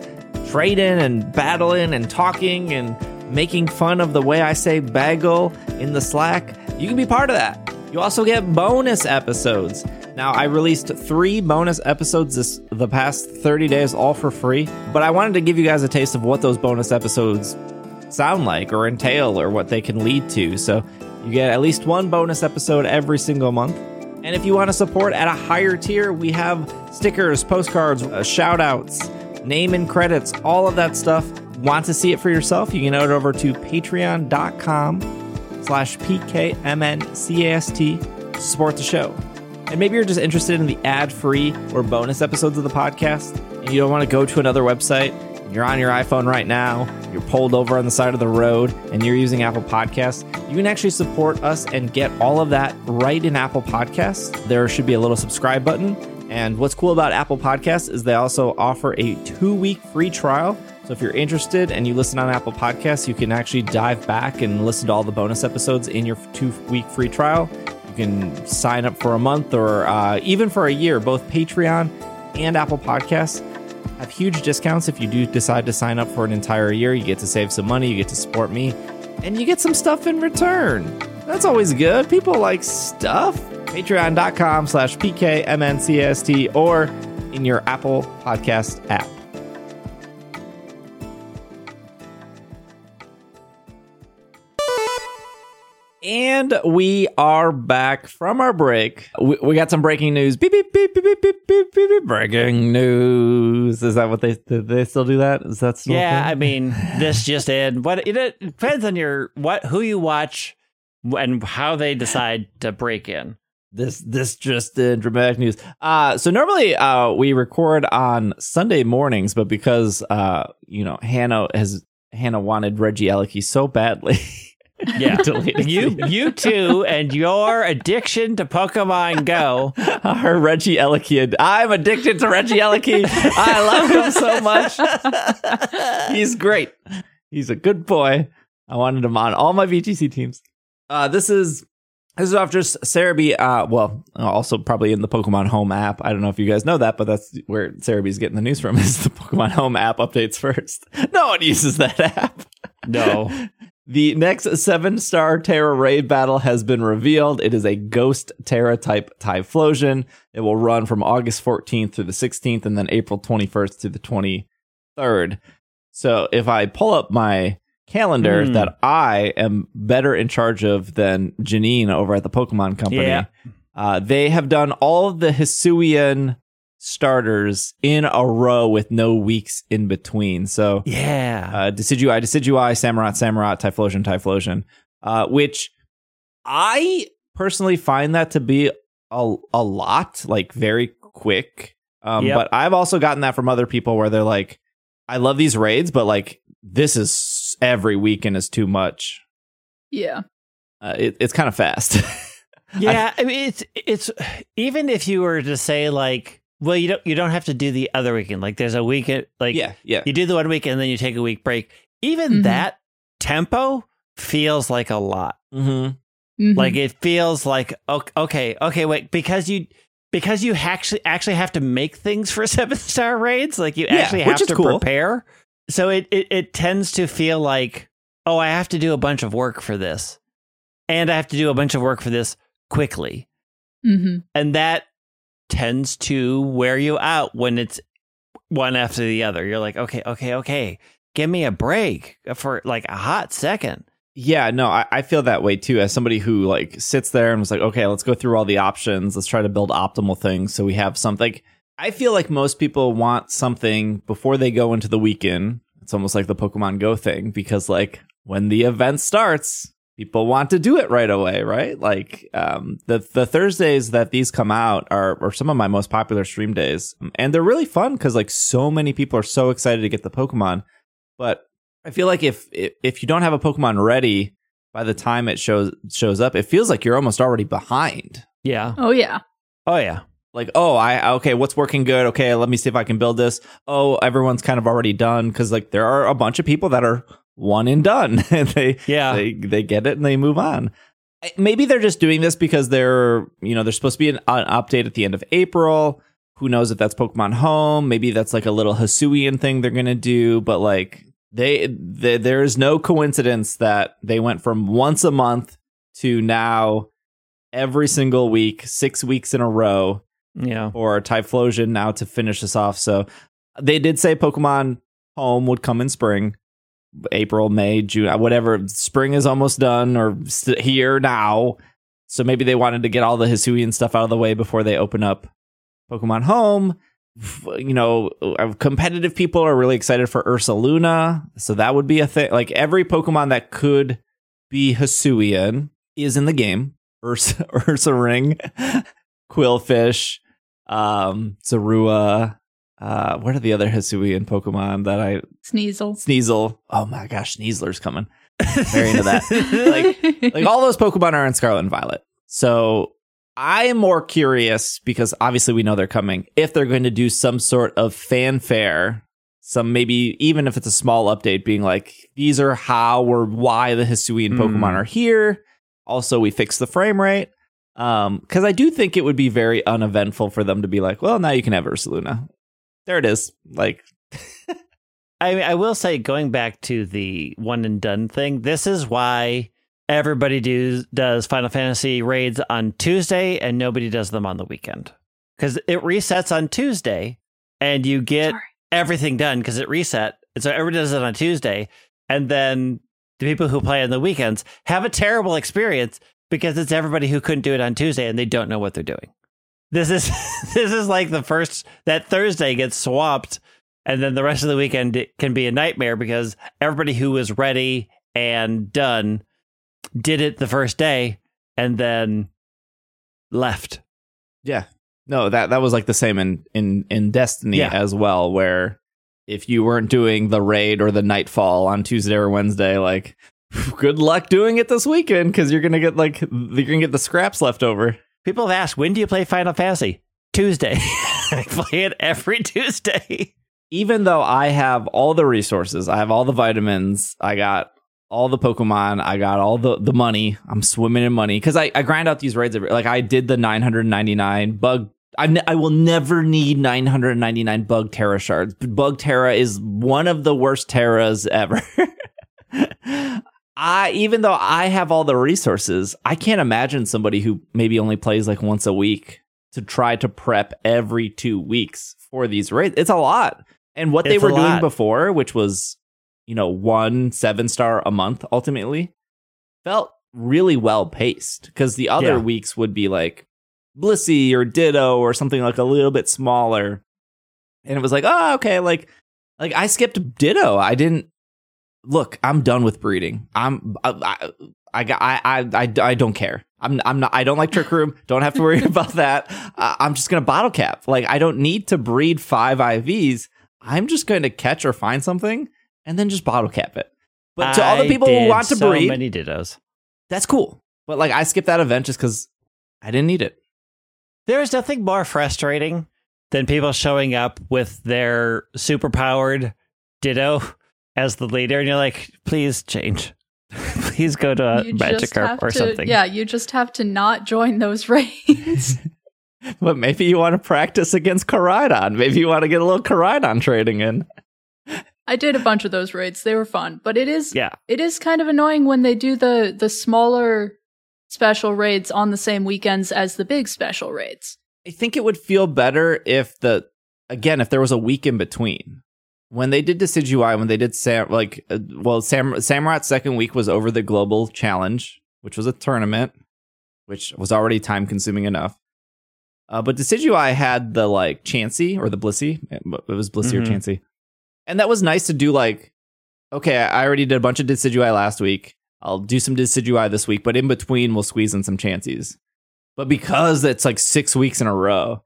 trading and battling and talking and making fun of the way I say bagel in the Slack. You can be part of that. You also get bonus episodes. Now, I released three bonus episodes this the past 30 days, all for free. But I wanted to give you guys a taste of what those bonus episodes sound like or entail or what they can lead to. So you get at least one bonus episode every single month. And if you want to support at a higher tier, we have stickers, postcards, uh, shout outs, name and credits, all of that stuff. Want to see it for yourself? You can head over to patreon.com slash PKMNCAST to support the show. And maybe you're just interested in the ad free or bonus episodes of the podcast, and you don't want to go to another website. You're on your iPhone right now, you're pulled over on the side of the road, and you're using Apple Podcasts. You can actually support us and get all of that right in Apple Podcasts. There should be a little subscribe button. And what's cool about Apple Podcasts is they also offer a two week free trial. So if you're interested and you listen on Apple Podcasts, you can actually dive back and listen to all the bonus episodes in your two week free trial. You can sign up for a month or uh, even for a year. Both Patreon and Apple Podcasts have huge discounts if you do decide to sign up for an entire year. You get to save some money, you get to support me, and you get some stuff in return. That's always good. People like stuff. Patreon.com slash PKMNCAST or in your Apple Podcast app. And we are back from our break. We, we got some breaking news. Beep, beep, beep, beep, beep, beep, beep, beep, Breaking news. Is that what they they still do that? Is that still Yeah, I mean, this [LAUGHS] just in. What it, it depends on your what who you watch and how they decide to break in this this just in dramatic news. Uh, so normally uh, we record on Sunday mornings, but because uh, you know Hannah has Hannah wanted Regieleki so badly. [LAUGHS] Yeah. [LAUGHS] You you two and your addiction to Pokemon Go. [LAUGHS] Our Regieleki. I'm addicted to Reggie Ellikin. I love him so much. [LAUGHS] He's great. He's a good boy. I wanted him on all my VGC teams. Uh, this is this is after Serebii. Uh, well, also probably in the Pokemon Home app. I don't know if you guys know that, but that's where Serebii's getting the news from. Is the Pokemon Home app updates first? No one uses that app. No. The next seven star Tera raid battle has been revealed. It is a Ghost Tera type Typhlosion. It will run from August 14th to the 16th and then April 21st to the 23rd. So if I pull up my calendar Hmm. that I am better in charge of than Janine over at the Pokemon Company, Yeah. uh, they have done all the Hisuian starters in a row with no weeks in between. So Yeah. uh, Decidueye, Decidueye, Samurott, Samurott, Typhlosion, Typhlosion, uh, which I personally find that to be a, a lot, like very quick. Um, Yep. But I've also gotten that from other people where they're like, I love these raids, but like this is every weekend is too much. Yeah. Uh, it, it's kind of fast. [LAUGHS] yeah, I, mean it's it's even if you were to say like, well, you don't you don't have to do the other weekend. Like there's a weekend like yeah, yeah. you do the one weekend and then you take a week break. Even Mhm. that tempo feels like a lot. Mm-hmm. Mhm. Like it feels like ok- okay, okay, wait, because you because you actually actually have to make things for [LAUGHS] seven star raids. Like you Yeah, actually which have to cool. prepare. So it, it it tends to feel like oh, I have to do a bunch of work for this, and I have to do a bunch of work for this quickly, Mhm. and that tends to wear you out when it's one after the other. You're like, okay, okay, okay, give me a break for like a hot second. Yeah, no, I, I feel that way too. As somebody who like sits there and was like, okay, let's go through all the options. Let's try to build optimal things so we have something. I feel like most people want something before they go into the weekend. It's almost like the Pokemon Go thing because like when the event starts, people want to do it right away, right? Like um, the the Thursdays that these come out are are some of my most popular stream days, and they're really fun because like so many people are so excited to get the Pokemon, but I feel like if if if you don't have a Pokemon ready by the time it shows shows up, it feels like you're almost already behind. Yeah. Oh yeah. Oh yeah. Like, oh, I okay, what's working good? Okay, let me see if I can build this. Oh, everyone's kind of already done because like there are a bunch of people that are one and done, [LAUGHS] and they Yeah. they they get it and they move on. Maybe they're just doing this because they're you know there's supposed to be an, an update at the end of April. Who knows if that's Pokemon Home? Maybe that's like a little Hisuian thing they're gonna do. But like they, they there is no coincidence that they went from once a month to now every single week, six weeks in a row Yeah. for Typhlosion now to finish this off. So they did say Pokemon Home would come in spring, April, May, June, uh, whatever. Spring is almost done or st- here now. So maybe they wanted to get all the Hisuian stuff out of the way before they open up Pokemon Home. You know, uh, competitive people are really excited for Ursaluna. So that would be a thing. Like every Pokemon that could be Hisuian is in the game. Ursa, [LAUGHS] Ursaring, [LAUGHS] Qwilfish, um, Zorua. Uh, what are the other Hisuian Pokemon that I Sneasel. Sneasel? Oh my gosh, Sneasler's coming. [LAUGHS] Very into that. Like- [LAUGHS] Like all those Pokemon are in Scarlet and Violet. So I am more curious because obviously we know they're coming. If they're going to do some sort of fanfare, some maybe even if it's a small update, being like, these are how or why the Hisuian Hmm. Pokemon are here. Also, we fixed the frame rate. Um, because I do think it would be very uneventful for them to be like, well, now you can have Ursaluna. There it is. Like, [LAUGHS] I mean, I will say, going back to the one and done thing, this is why everybody does does Final Fantasy raids on Tuesday and nobody does them on the weekend because it resets on Tuesday and you get Sorry. everything done because it reset. And so everybody does it on Tuesday, and then the people who play on the weekends have a terrible experience because it's everybody who couldn't do it on Tuesday and they don't know what they're doing. This is [LAUGHS] this is like the first that Thursday gets swapped, and then the rest of the weekend it can be a nightmare because everybody who was ready and done did it the first day and then left. Yeah. No, that that was like the same in in in Destiny Yeah. as well, where if you weren't doing the raid or the nightfall on Tuesday or Wednesday, like [LAUGHS] good luck doing it this weekend because you're gonna get like you're gonna get the scraps left over. People have asked, when do you play Final Fantasy? Tuesday. [LAUGHS] I play it every Tuesday. Even though I have all the resources, I have all the vitamins, I got all the Pokemon, I got all the the money. I'm swimming in money because I I grind out these raids. Every, like I did the 999 bug. I, ne- I will never need 999 bug Tera shards. Bug Tera is one of the worst Teras ever. [LAUGHS] I even though I have all the resources, I can't imagine somebody who maybe only plays like once a week to try to prep every two weeks for these raids. It's a lot. And what they It's a were doing before, which was, you know, one seven star a month ultimately, felt really well paced. Because the other Yeah. weeks would be like Blissey or Ditto or something like a little bit smaller. And it was like, oh, okay, like like I skipped Ditto. I didn't look, I'm done with breeding. I'm I I I I I, I, I don't care. I'm I'm not I don't like trick room. [LAUGHS] Don't have to worry about that. Uh, I'm just gonna bottle cap. Like I don't need to breed five IVs. I'm just going to catch or find something and then just bottle cap it. But to all the people who want to so breed, many dittos. that's cool. But like I skipped that event just because I didn't need it. There is nothing more frustrating than people showing up with their superpowered ditto as the leader, and you're like, please change. [LAUGHS] please go to a You Magikarp or to- something. Yeah, you just have to not join those [LAUGHS] raids. [LAUGHS] But maybe you want to practice against Koraidon. Maybe you want to get a little Koraidon trading in. I did a bunch of those raids. They were fun, but it is Yeah. it is kind of annoying when they do the the smaller special raids on the same weekends as the big special raids. I think it would feel better if the again if there was a week in between. When they did Decidueye, when they did Sam, like, uh, well, Sam Samurott's second week was over the global challenge, which was a tournament, which was already time consuming enough. Uh, but Decidueye had the like Chansey or the Blissey. It was Blissey Mhm. or Chansey, and that was nice to do. Like, okay, I already did a bunch of Decidueye last week. I'll do some Decidueye this week, but in between we'll squeeze in some Chanseys. But because it's like six weeks in a row,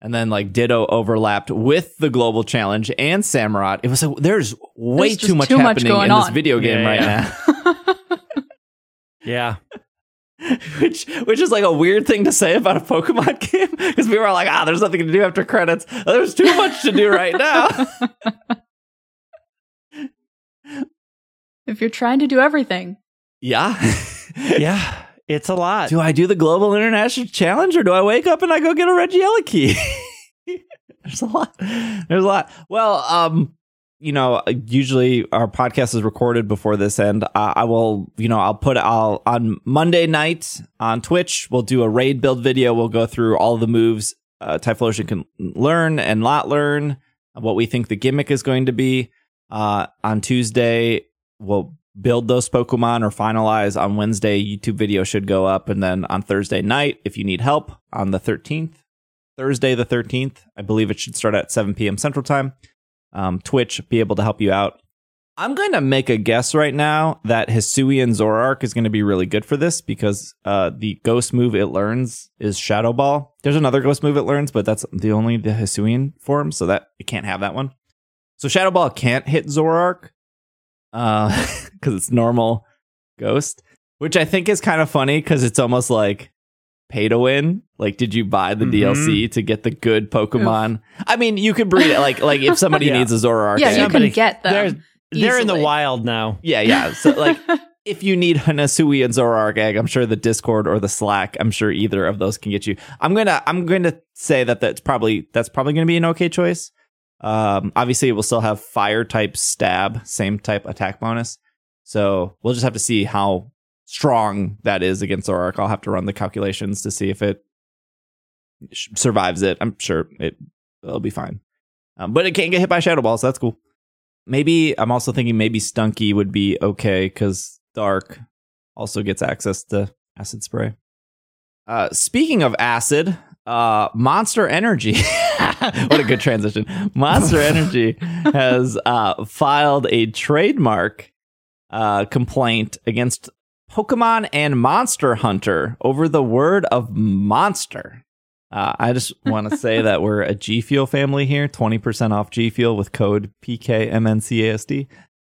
and then like Ditto overlapped with the global challenge and Samurott, it was like there's way There's too much too much happening going in this on. video game Yeah, right yeah. now. Yeah. [LAUGHS] [LAUGHS] which which is like a weird thing to say about a Pokemon [LAUGHS] game because we were like, ah, there's nothing to do after credits. There's too much to do right now. if you're trying to do everything, yeah. Yeah. It's a lot. Do I do the global international challenge or do I wake up and I go get a Regieleki key? [LAUGHS] There's a lot. There's a lot. Well, um, you know, usually our podcast is recorded before this end. Uh, I will, you know, I'll put I'll on Monday night on Twitch. We'll do a raid build video. We'll go through all the moves uh, Typhlosion can learn and not learn. What we think the gimmick is going to be. Uh, on Tuesday, we'll build those Pokemon or finalize on Wednesday. YouTube video should go up, and then on Thursday night, if you need help on the 13th, Thursday the 13th, I believe it should start at 7 p.m. Central Time. Um, Twitch be able to help you out. I'm going to make a guess right now that Hisuian Zoroark is going to be really good for this because uh, the ghost move it learns is Shadow Ball. There's another ghost move it learns, but that's the only the Hisuian form, so that it can't have that one. So Shadow Ball can't hit Zoroark uh, [LAUGHS] because it's normal ghost, which I think is kind of funny because it's almost like pay to win. Like, did you buy the Mhm. DLC to get the good Pokemon? I mean, you could breed it like like if [LAUGHS] somebody Yeah. needs a Zoroark. yeah, you Somebody- can get them. They're, they're in the wild now. yeah, yeah. [LAUGHS] So like. If you need Hanasui and Zoroark egg, I'm sure the Discord or the Slack, I'm sure either of those can get you. I'm gonna I'm going to say that that's probably that's probably going to be an okay choice. Um, obviously, it will still have fire type stab, same type attack bonus. So we'll just have to see how strong that is against Zoroark. I'll have to run the calculations to see if it sh- survives it. I'm sure it it'll be fine. Um, but it can't get hit by Shadow Ball, so that's cool. Maybe I'm also thinking maybe Stunky would be okay because Dark also gets access to acid spray. Uh, speaking of acid, uh, Monster Energy. [LAUGHS] what a good transition. Monster Energy [LAUGHS] has uh, filed a trademark uh, complaint against Pokemon and Monster Hunter over the word of monster. Uh, I just [LAUGHS] want to say that we're a G Fuel family here. 20% off G Fuel with code PKMNCAST.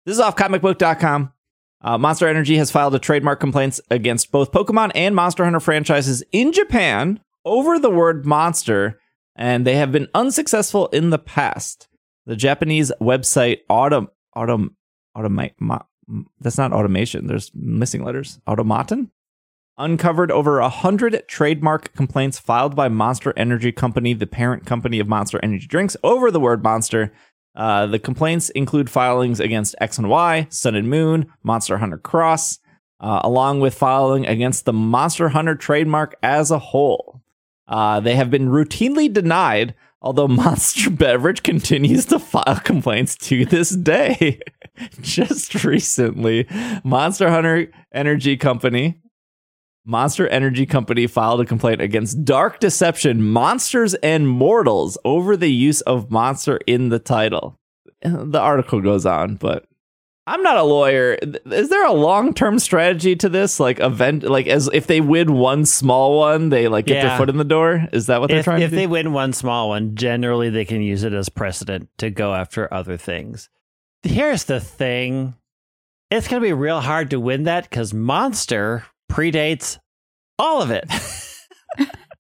This is off comicbook.com. Uh, Monster Energy has filed a trademark complaints against both Pokemon and Monster Hunter franchises in Japan over the word monster, and they have been unsuccessful in the past. The Japanese website Autom Autom Automate ma- that's not automation. There's missing letters. Automaton uncovered over a hundred trademark complaints filed by Monster Energy Company, the parent company of Monster Energy drinks, over the word monster. Uh, the complaints include filings against X and Y, Sun and Moon, Monster Hunter Cross, uh, along with filing against the Monster Hunter trademark as a whole. Uh, they have been routinely denied, although [LAUGHS] Monster Beverage continues to file complaints to this day. [LAUGHS] Just recently, Monster Hunter Energy Company, Monster Energy Company filed a complaint against Dark Deception Monsters and Mortals over the use of monster in the title. The article goes on, but I'm not a lawyer. Is there a long-term strategy to this? Like event like as if they win one small one, they like get Yeah. their foot in the door? Is that what they're If, trying if to they do? win one small one, generally they can use it as precedent to go after other things. Here's the thing it's going to be real hard to win that because Monster predates all of it. [LAUGHS]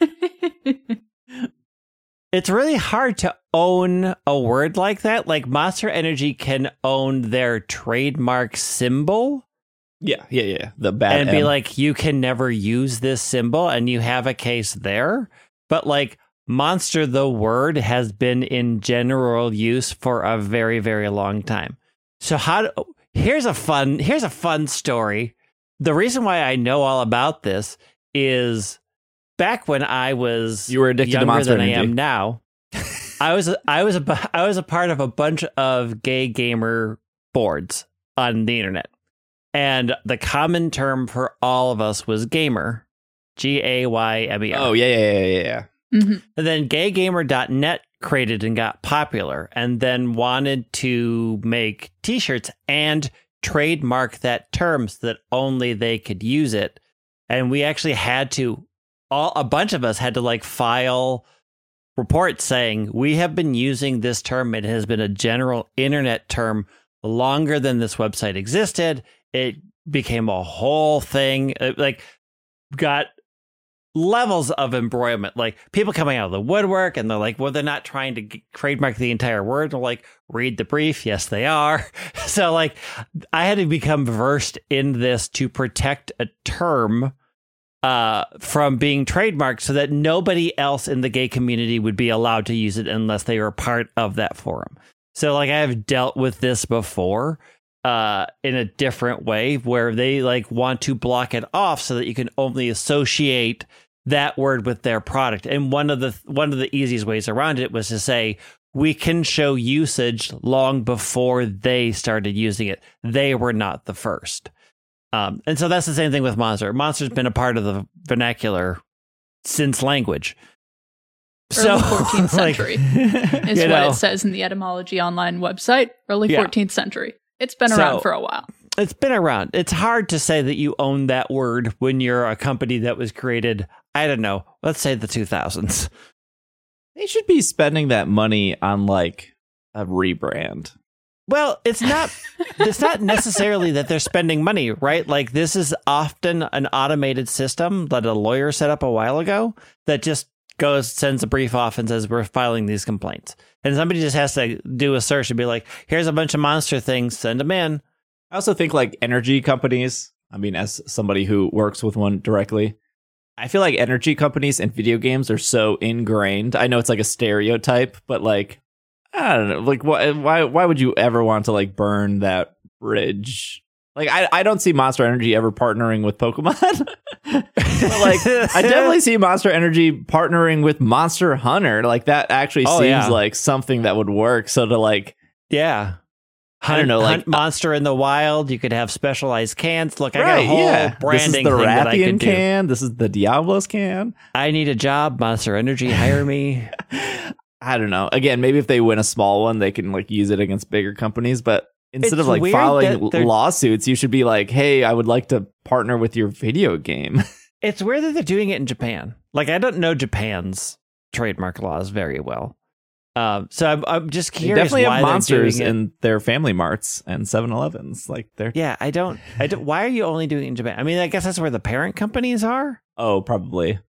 [LAUGHS] it's really hard to own a word like that. Like Monster Energy can own their trademark symbol Yeah, yeah, yeah. The bad and be like, you can never use this symbol, and you have a case there. But like, monster, the word has been in general use for a very, very long time. So how? Do, here's a fun. Here's a fun story. The reason why I know all about this is back when I was You were addicted to younger Monster than I am now. I was I was a bu- I was a part of a bunch of gay gamer boards on the internet. And the common term for all of us was gamer. G A Y M E R. Oh, yeah, yeah, yeah, yeah, yeah. Mhm. And then gaygamer.net created and got popular and then wanted to make t-shirts and trademark that term so that only they could use it. And we actually had to all a bunch of us had to like file reports saying we have been using this term. It has been a general internet term longer than this website existed. It became a whole thing. It, like got levels of embroilment like people coming out of the woodwork and they're like well they're not trying to trademark the entire word They're like read the brief yes they are [LAUGHS] so like i had to become versed in this to protect a term uh from being trademarked so that nobody else in the gay community would be allowed to use it unless they were part of that forum. So like i have dealt with this before uh in a different way where they like want to block it off so that you can only associate that word with their product. And one of the one of the easiest ways around it was to say we can show usage long before they started using it. They were not the first um and so that's the same thing with monster monster's been a part of the vernacular since language Early 14th [LAUGHS] like, century [LAUGHS] is what know. it says in the etymology online website. Early Yeah. 14th century. It's been So- around for a while. it's been around. It's hard to say that you own that word when you're a company that was created, I don't know, let's say the 2000s. They should be spending that money on like a rebrand. Well, it's not it's not necessarily that they're spending money, right? Like this is often an automated system that a lawyer set up a while ago that just goes sends a brief off and says we're filing these complaints. And somebody just has to do a search and be like, here's a bunch of monster things, send them in. I also think like energy companies. I mean, as somebody who works with one directly, I feel like energy companies and video games are so ingrained. I know it's like a stereotype, but like I don't know, like why why why would you ever want to like burn that bridge? Like I I don't see Monster Energy ever partnering with Pokemon. [LAUGHS] Like I definitely see Monster Energy partnering with Monster Hunter. Like that actually Oh, seems yeah. like something that would work. So to like Yeah. I don't know, like- monster in the wild. You could have specialized cans. Look, I got a whole yeah. This is branding the thing that I Rathian could do. can. This is the Diablos can. I need a job. Monster Energy, hire me. [LAUGHS] I don't know. Again, maybe if they win a small one, they can like use it against bigger companies. But instead It's of like filing lawsuits, you should be like, "Hey, I would like to partner with your video game." [LAUGHS] It's weird that they're doing it in Japan. Like I don't know Japan's trademark laws very well. Um, so I'm, I'm just They curious. definitely why have they're monsters in their family marts and 7-Elevens. Like they're Yeah, I don't. I don't. Why are you only doing it in Japan? I mean, I guess that's where the parent companies are. oh, probably.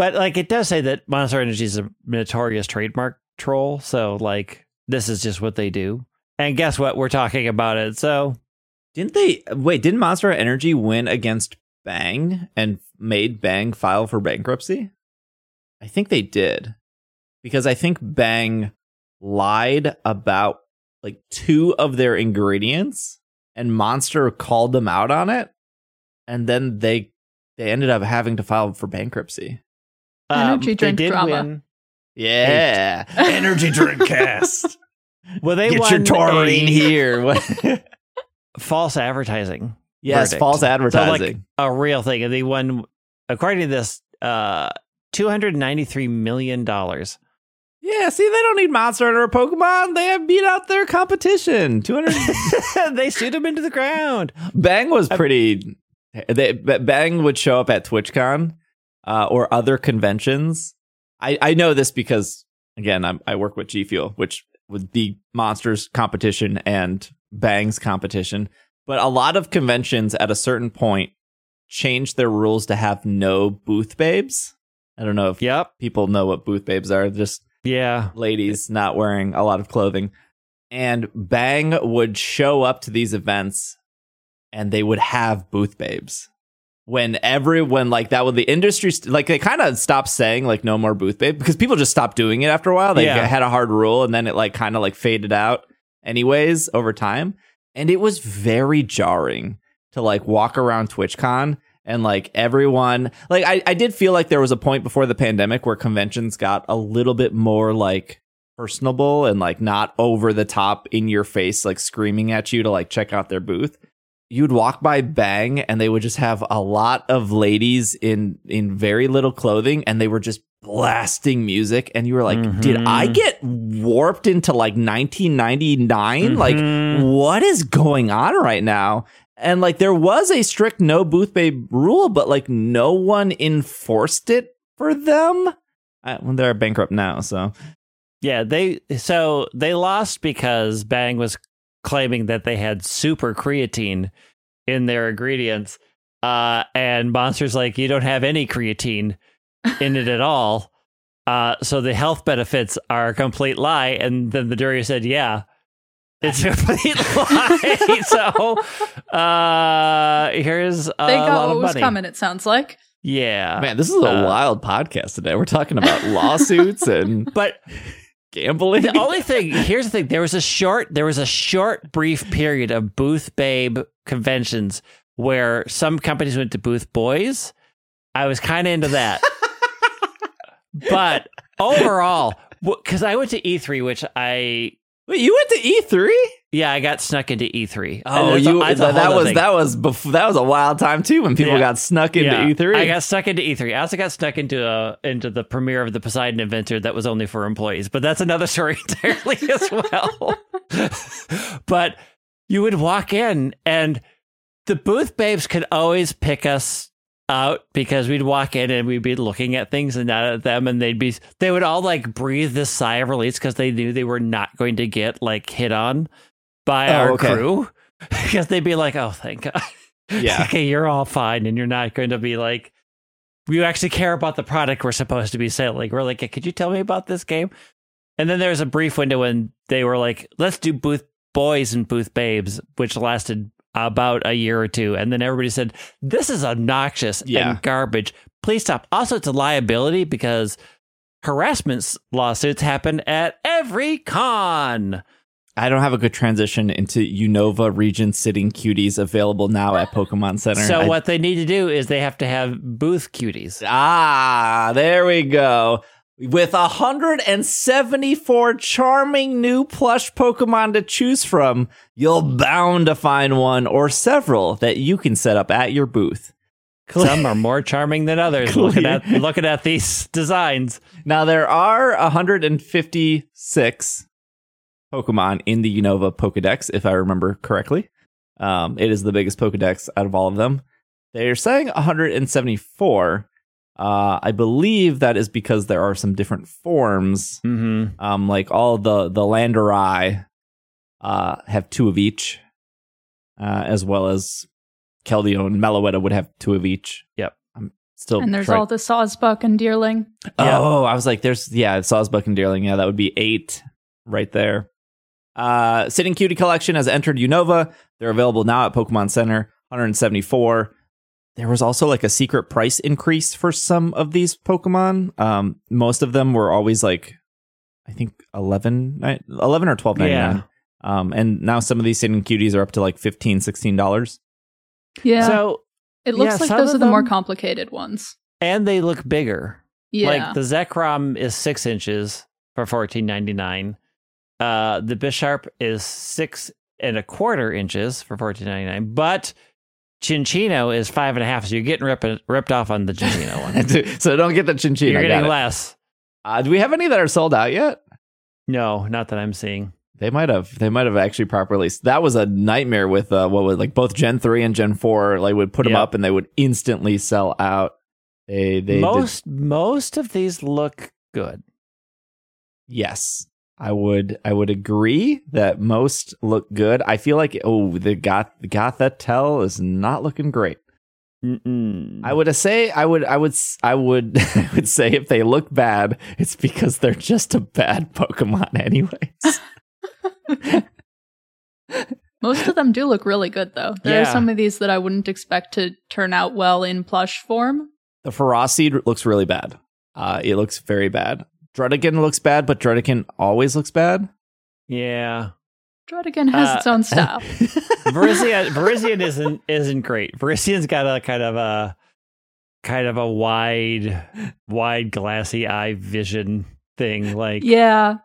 But like, it does say that Monster Energy is a notorious trademark troll. So like, this is just what they do. And guess what? We're talking about it. So Didn't they wait? Didn't Monster Energy win against Bang and made Bang file for bankruptcy? I think they did because I think Bang lied about like two of their ingredients, and Monster called them out on it, and then they they ended up having to file for bankruptcy. Energy um, they drink did drama. win. Yeah, energy drink cast. [LAUGHS] Well, they Get won your taurine here. [LAUGHS] [LAUGHS] false advertising. yes, Verdict. false So, like, advertising. a real thing. And they won, according to this, uh, two hundred ninety-three million dollars. Yeah, see, they don't need Monster Hunter or Pokemon. They have beat out their competition. 200. they shoot them into the ground. Bang was pretty. They, Bang would show up at TwitchCon uh, or other conventions. I, I know this because, again, I'm, I work with G Fuel, which would be Monsters competition and Bang's competition. But a lot of conventions at a certain point changed their rules to have no booth babes. I don't know if Yep. people know what booth babes are. Just Yeah. ladies not wearing a lot of clothing. And Bang would show up to these events and they would have booth babes. When everyone like that, when the industry, st- like they kind of stopped saying like no more booth babe because people just stopped doing it after a while. They Yeah. had a hard rule and then it like kind of like faded out anyways over time. And it was very jarring to like walk around TwitchCon and like everyone like I, I did feel like there was a point before the pandemic where conventions got a little bit more like personable and like not over the top in your face like screaming at you to like check out their booth you'd walk by bang and they would just have a lot of ladies in in very little clothing and they were just blasting music and you were like did i get warped into like 1999 like Mhm. what is going on right now? And like there was a strict no booth babe rule, but like no one enforced it for them. Well, they're bankrupt now, so Yeah, they so they lost because Bang was claiming that they had super creatine in their ingredients. Uh and Monster's like, you don't have any creatine in it at all. Uh so the health benefits are a complete lie. And then the jury said, Yeah, it's a complete [LAUGHS] lie. [LAUGHS] so uh here's a they lot got of what was money. coming, it sounds like. Yeah. man, this is a Uh, wild podcast today. We're talking about lawsuits and [LAUGHS] But gambling. the only thing here's the thing. There was a short there was a short brief period of booth babe conventions where some companies went to booth boys. I was kind of into that. [LAUGHS] But overall because i went to e3 which i Wait, you went to E E3? yeah i got snuck into e3 Oh, And that's a- you a that, that was other that was before, that was a wild time too when people Yeah. got snuck into Yeah, E3. I got stuck into E3. I also got stuck into a into the premiere of the Poseidon Adventure that was only for employees, but that's another [LAUGHS] story entirely as well. [LAUGHS] but you would walk in and the booth babes could always pick us out because we'd walk in and we'd be looking at things and not at them and they'd be they would all like breathe this sigh of release because they knew they were not going to get like hit on by Oh, our okay. crew [LAUGHS] because they'd be like oh thank god [LAUGHS] Yeah. okay, you're all fine, and you're not going to be like, you actually care about the product we're supposed to be selling. We're like, could you tell me about this game? And then there was a brief window when they were like, let's do booth boys and booth babes, which lasted about a year or two. And then everybody said, this is obnoxious Yeah. and garbage. Please stop. Also, it's a liability because harassment lawsuits happen at every con. I don't have a good transition into Unova Region sitting cuties available now at Pokemon Center. So I- what they need to do is they have to have booth cuties. Ah, there we go. With 174 charming new plush Pokemon to choose from, you'll bound to find one or several that you can set up at your booth. Some are more charming than others. Looking at looking at these designs. Now there are 156 Pokemon in the Unova Pokedex, if I remember correctly. Um, it is the biggest Pokedex out of all of them. They're saying 174, Uh, I believe that is because there are some different forms. Mm-hmm. Um, like all the the Landori uh, have two of each, uh, as well as Keldeo and Meloetta would have two of each. Yep. I'm still and there's trying- all the Sawsbuck and Deerling. Yeah. Oh, I was like, there's yeah, Sawsbuck and Deerling. Yeah, that would be eight right there. Uh, Sitting Cutie Collection has entered Unova. They're available now at Pokemon Center, 174. There was also like a secret price increase for some of these Pokemon. Um, most of them were always like, I think 11, 11 or 12.99. Yeah. Um, and now some of these hidden Cuties are up to like 15 $16. Yeah. So it looks yeah, like those of are the more complicated ones. and they look bigger. Yeah. Like the Zekrom is six inches for fourteen ninety nine. Uh, the Bisharp is six and a quarter inches for fourteen ninety nine. But Cinccino is five and a half, so you're getting ripped ripped off on the Cinccino one. [LAUGHS] so don't get the Cinccino. you're getting less. Uh, do we have any that are sold out yet? No, not that I'm seeing. They might have. They might have actually properly. That was a nightmare with uh, what was like both Gen three and Gen four. Like would put them Yep. up and they would instantly sell out. They they did- most most of these look good. yes. I would I would agree that most look good. I feel like oh the Goth the Gothitelle is not looking great. Mm-mm. I would say I would I would s- I would [LAUGHS] I would say if they look bad, it's because they're just a bad Pokemon anyways. [LAUGHS] [LAUGHS] Most of them do look really good, though. There Yeah. are some of these that I wouldn't expect to turn out well in plush form. The Ferocity looks really bad. Uh, it looks very bad. Druddigan looks bad, but Druddigan always looks bad. yeah. Druddigan has Uh, its own style. Virizion, Virizion isn't isn't great. Virizion's got a kind of a kind of a wide, wide glassy eye vision thing. Like yeah.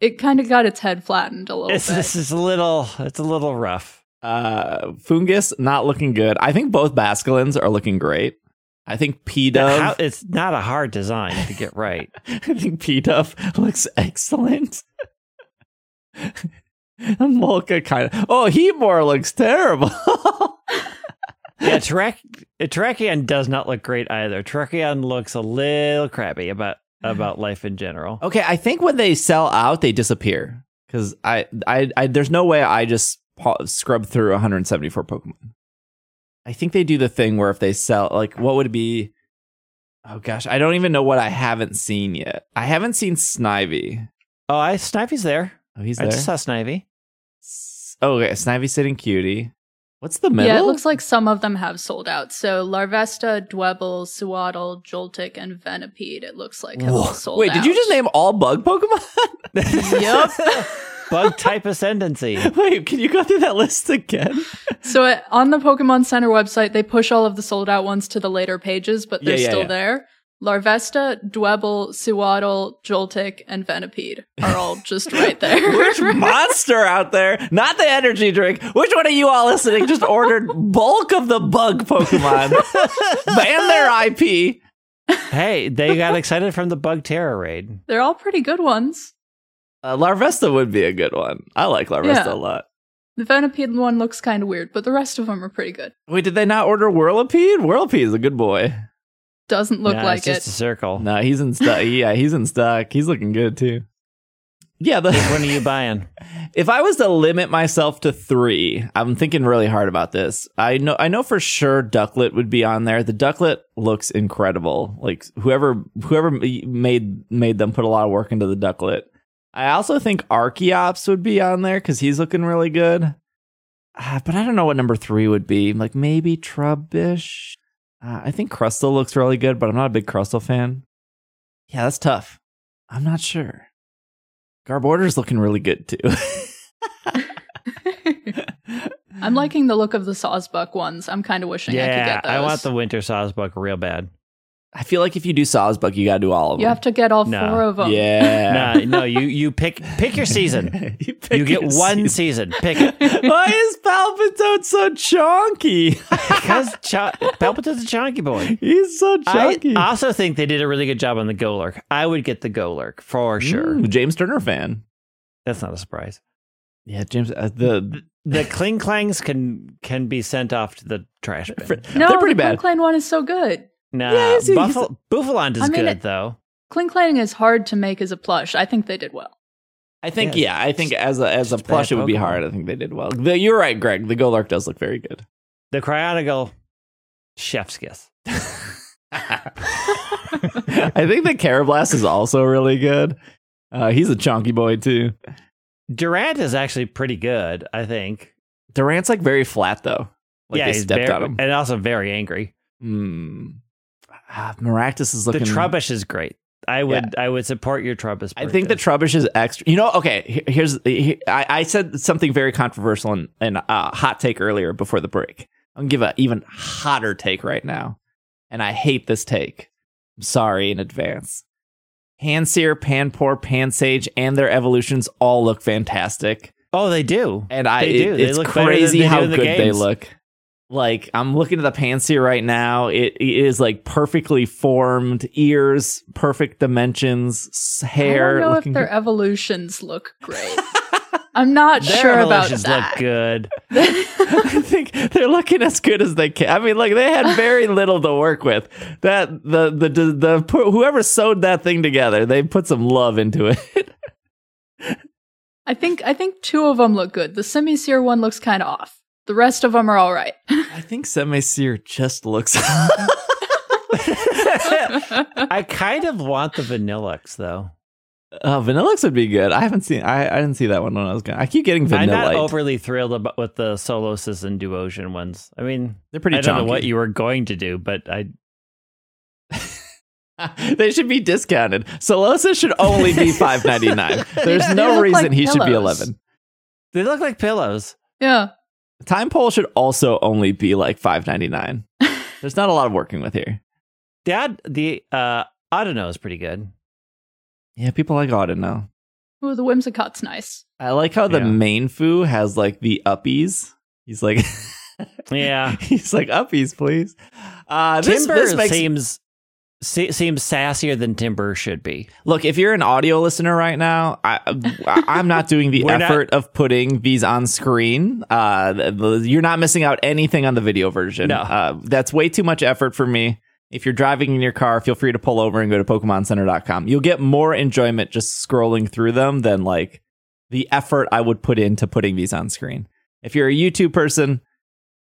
It kind of got its head flattened a little it's bit. this is a little it's a little rough. uh, Foongus not looking good. I think both Basculins are looking great. I think Pidove. it's not a hard design to get right. [LAUGHS] I think Pidove looks excellent. and [LAUGHS] Molka kind of. Oh, Heatmor looks terrible. Yeah, [LAUGHS] Terrac- Terrakion does not look great either. Terrakion looks a little crappy about about life in general. Okay, I think when they sell out, they disappear because I, I, I, there's no way I just scrub through 174 Pokemon. I think they do the thing where if they sell, like, what would it be? Oh gosh, I don't even know what I haven't seen yet. I haven't seen Snivy. Oh, I Snivy's there. Oh, he's there. I just saw Snivy. S- Oh, okay, Snivy sitting cutie. What's the middle? Yeah, it looks like some of them have sold out. So Larvesta, Dwebble, Sewaddle, Joltik, and Venipede, it looks like have all Whoa. sold Wait, out. Wait, did you just name all bug Pokemon? [LAUGHS] Yep. [LAUGHS] Bug type ascendancy. [LAUGHS] Wait, can you go through that list again? So uh, on the Pokemon Center website, they push all of the sold out ones to the later pages, but they're Yeah, yeah, still yeah. there. Larvesta, Dwebble, Sewaddle, Joltik, and Venipede are all just right there. [LAUGHS] Which monster out there, not the energy drink, which one of you all listening just ordered bulk of the bug Pokemon? [LAUGHS] Ban their IP. hey, they got excited from the Bug Terror raid. They're all pretty good ones. Uh, Larvesta would be a good one. I like Larvesta Yeah. a lot. The Venipede one looks kind of weird, but the rest of them are pretty good. Wait, did they not order Whirlipede? Whirlipede is a good boy. Doesn't look Nah, like it's just it. a circle. No, he's in stock. [LAUGHS] yeah, he's in stock. He's looking good too. Yeah, the, Which one are you buying? [LAUGHS] if I was to limit myself to three, I'm thinking really hard about this. I know, I know for sure Ducklett would be on there. The Ducklett looks incredible. Like whoever, whoever made made them put a lot of work into the Ducklett. I also think Archeops would be on there because he's looking really good. Uh, but I don't know what number three would be. Like maybe Trubbish. Uh, I think Crustle looks really good, but I'm not a big Crustle fan. Yeah, that's tough. I'm not sure. Garbodor's looking really good too. [LAUGHS] I'm liking the look of the Sawsbuck ones. I'm kind of wishing I could yeah, get those. I want the Winter Sawsbuck real bad. I feel like if you do Sawsbuck, you gotta do all of them. You have to get all No. four of them. Yeah. [LAUGHS] no, no, you you pick pick your season. [LAUGHS] you, pick You get your one season. season. Pick [LAUGHS] it. Why is Palpatine so chonky? Because Ch- Palpitoad's a chunky boy. He's so chonky. I chonky. also think they did a really good job on the Golurk. I would get the Golurk for sure. Mm, James Turner fan. That's not a surprise. Yeah, James. Uh, the The Klinklangs can can be sent off to the trash bin. No, They're pretty the bad. Brooklyn one is so good. Nah, Yeah, he's- he's- Buffalo, Bouffalant is I mean, good it- though. Klinklang is hard to make as a plush. I think they did well. I think Yeah, yeah, I think as a as a plush it would be hard. I think they did well. The, you're right, Greg. The Golurk does look very good. The Cryogonal, chef's kiss. [LAUGHS] [LAUGHS] I think the Karrablast is also really good. Uh, he's a chunky boy too. Durant is actually pretty good, I think. Durant's like very flat though. Like yeah, they he's stepped very, on him. and also very angry. Hmm. Ah, Maractus is looking. The. Trubbish is great. I would I would support your Trubbish. I think the. Trubbish is extra. You know, okay. Here's he- I, I said something very controversial and and uh, hot take earlier before the break. I'm gonna give an even hotter take right now, and I hate this take. I'm sorry in advance. Pansear, Panpour, Pansage, and their evolutions all look fantastic, oh, they do. and I They it- do. They it's look better than crazy how good they look. Like I'm looking at the Pansear right now. It, it is like perfectly formed ears, perfect dimensions, hair. I don't know looking if their good. evolutions look great. [LAUGHS] I'm not Their sure about evolutions that. look good. [LAUGHS] [LAUGHS] I think they're looking as good as they can. I mean, like they had very little to work with. That the the the, the whoever sewed that thing together, they put some love into it. I think I think two of them look good. The Simisear one looks kind of off. The rest of them are all right. I think Simisear just looks. I kind of want the Vanilluxe though. uh, Vanilluxe would be good. I haven't seen. I, I didn't see that one when I was going. I keep getting I'm not overly thrilled about with the Solosis and Duosion ones. I mean, They're pretty I don't know what you were going to do, but I [LAUGHS] they should be discounted. Solosa should only be [LAUGHS] five ninety nine. There's no reason like he should be eleven. they look like pillows. yeah. Tympole should also only be like five ninety nine. [LAUGHS] There's not a lot of working with here. The odd, the uh Audino is pretty good. Yeah, people like Auden now. Ooh, the Whimsicott's nice. I like how the Yeah. Mienfoo has like the uppies. He's like, [LAUGHS] Yeah. he's like uppies, please. Uh, this, Timburr this makes seems se- seems sassier than Timburr should be. look. If you're an audio listener right now, I, I'm not doing the [LAUGHS] We're not- effort of putting these on screen. Uh, the- the- you're not missing out anything on the video version. No. uh, that's way too much effort for me. If you're driving in your car, feel free to pull over and go to PokemonCenter.com. You'll get more enjoyment just scrolling through them than like the effort I would put into putting these on screen. If you're a YouTube person,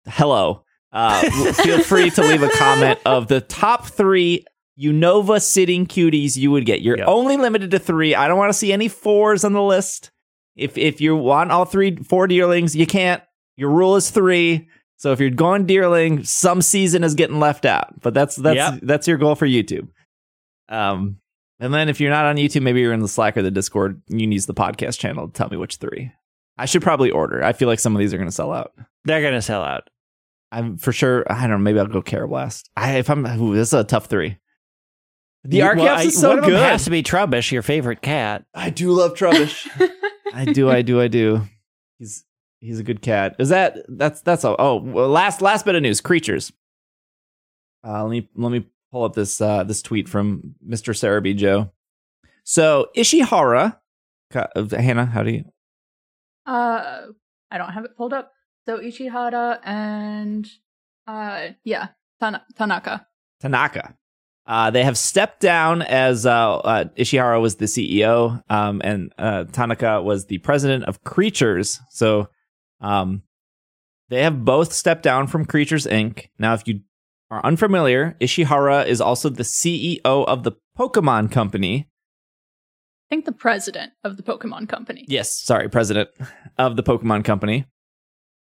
hello. Uh, [LAUGHS] feel free to leave a comment of the top three Unova sitting cuties you would get. You're Yep. only limited to three. I don't want to see any fours on the list. If if you want all three four deerlings, you can't. Your rule is three. So if you're going deerling, some season is getting left out. But that's that's Yep. that's your goal for YouTube. Um, and then if you're not on YouTube, maybe you're in the Slack or the Discord. You can use the podcast channel to tell me which three. I should probably order. I feel like some of these are going to sell out. They're gonna sell out. I'm for sure. I don't know. Maybe I'll go Karrablast. I if I'm. Ooh, this is a tough three. The You- well, I- is so one of them good. has to be Trubbish, your favorite cat. I do love Trubbish. [LAUGHS] I do. I do. I do. He's he's a good cat. Is that that's that's all? Oh, well, last last bit of news. Creatures. Uh, let me let me pull up this uh this tweet from Mr. Serebii Joe. So Ishihara, Ka- Hannah, how do you? Uh, I don't have it pulled up. So Ishihara and uh, yeah, Tana- Tanaka. Tanaka. Uh, they have stepped down as uh, uh, Ishihara was the CEO um, and uh, Tanaka was the president of Creatures. So um, they have both stepped down from Creatures Inc. Now, if you are unfamiliar, Ishihara is also the CEO of the Pokemon Company. I think the president of the Pokemon Company. Yes, sorry, president of the Pokemon Company.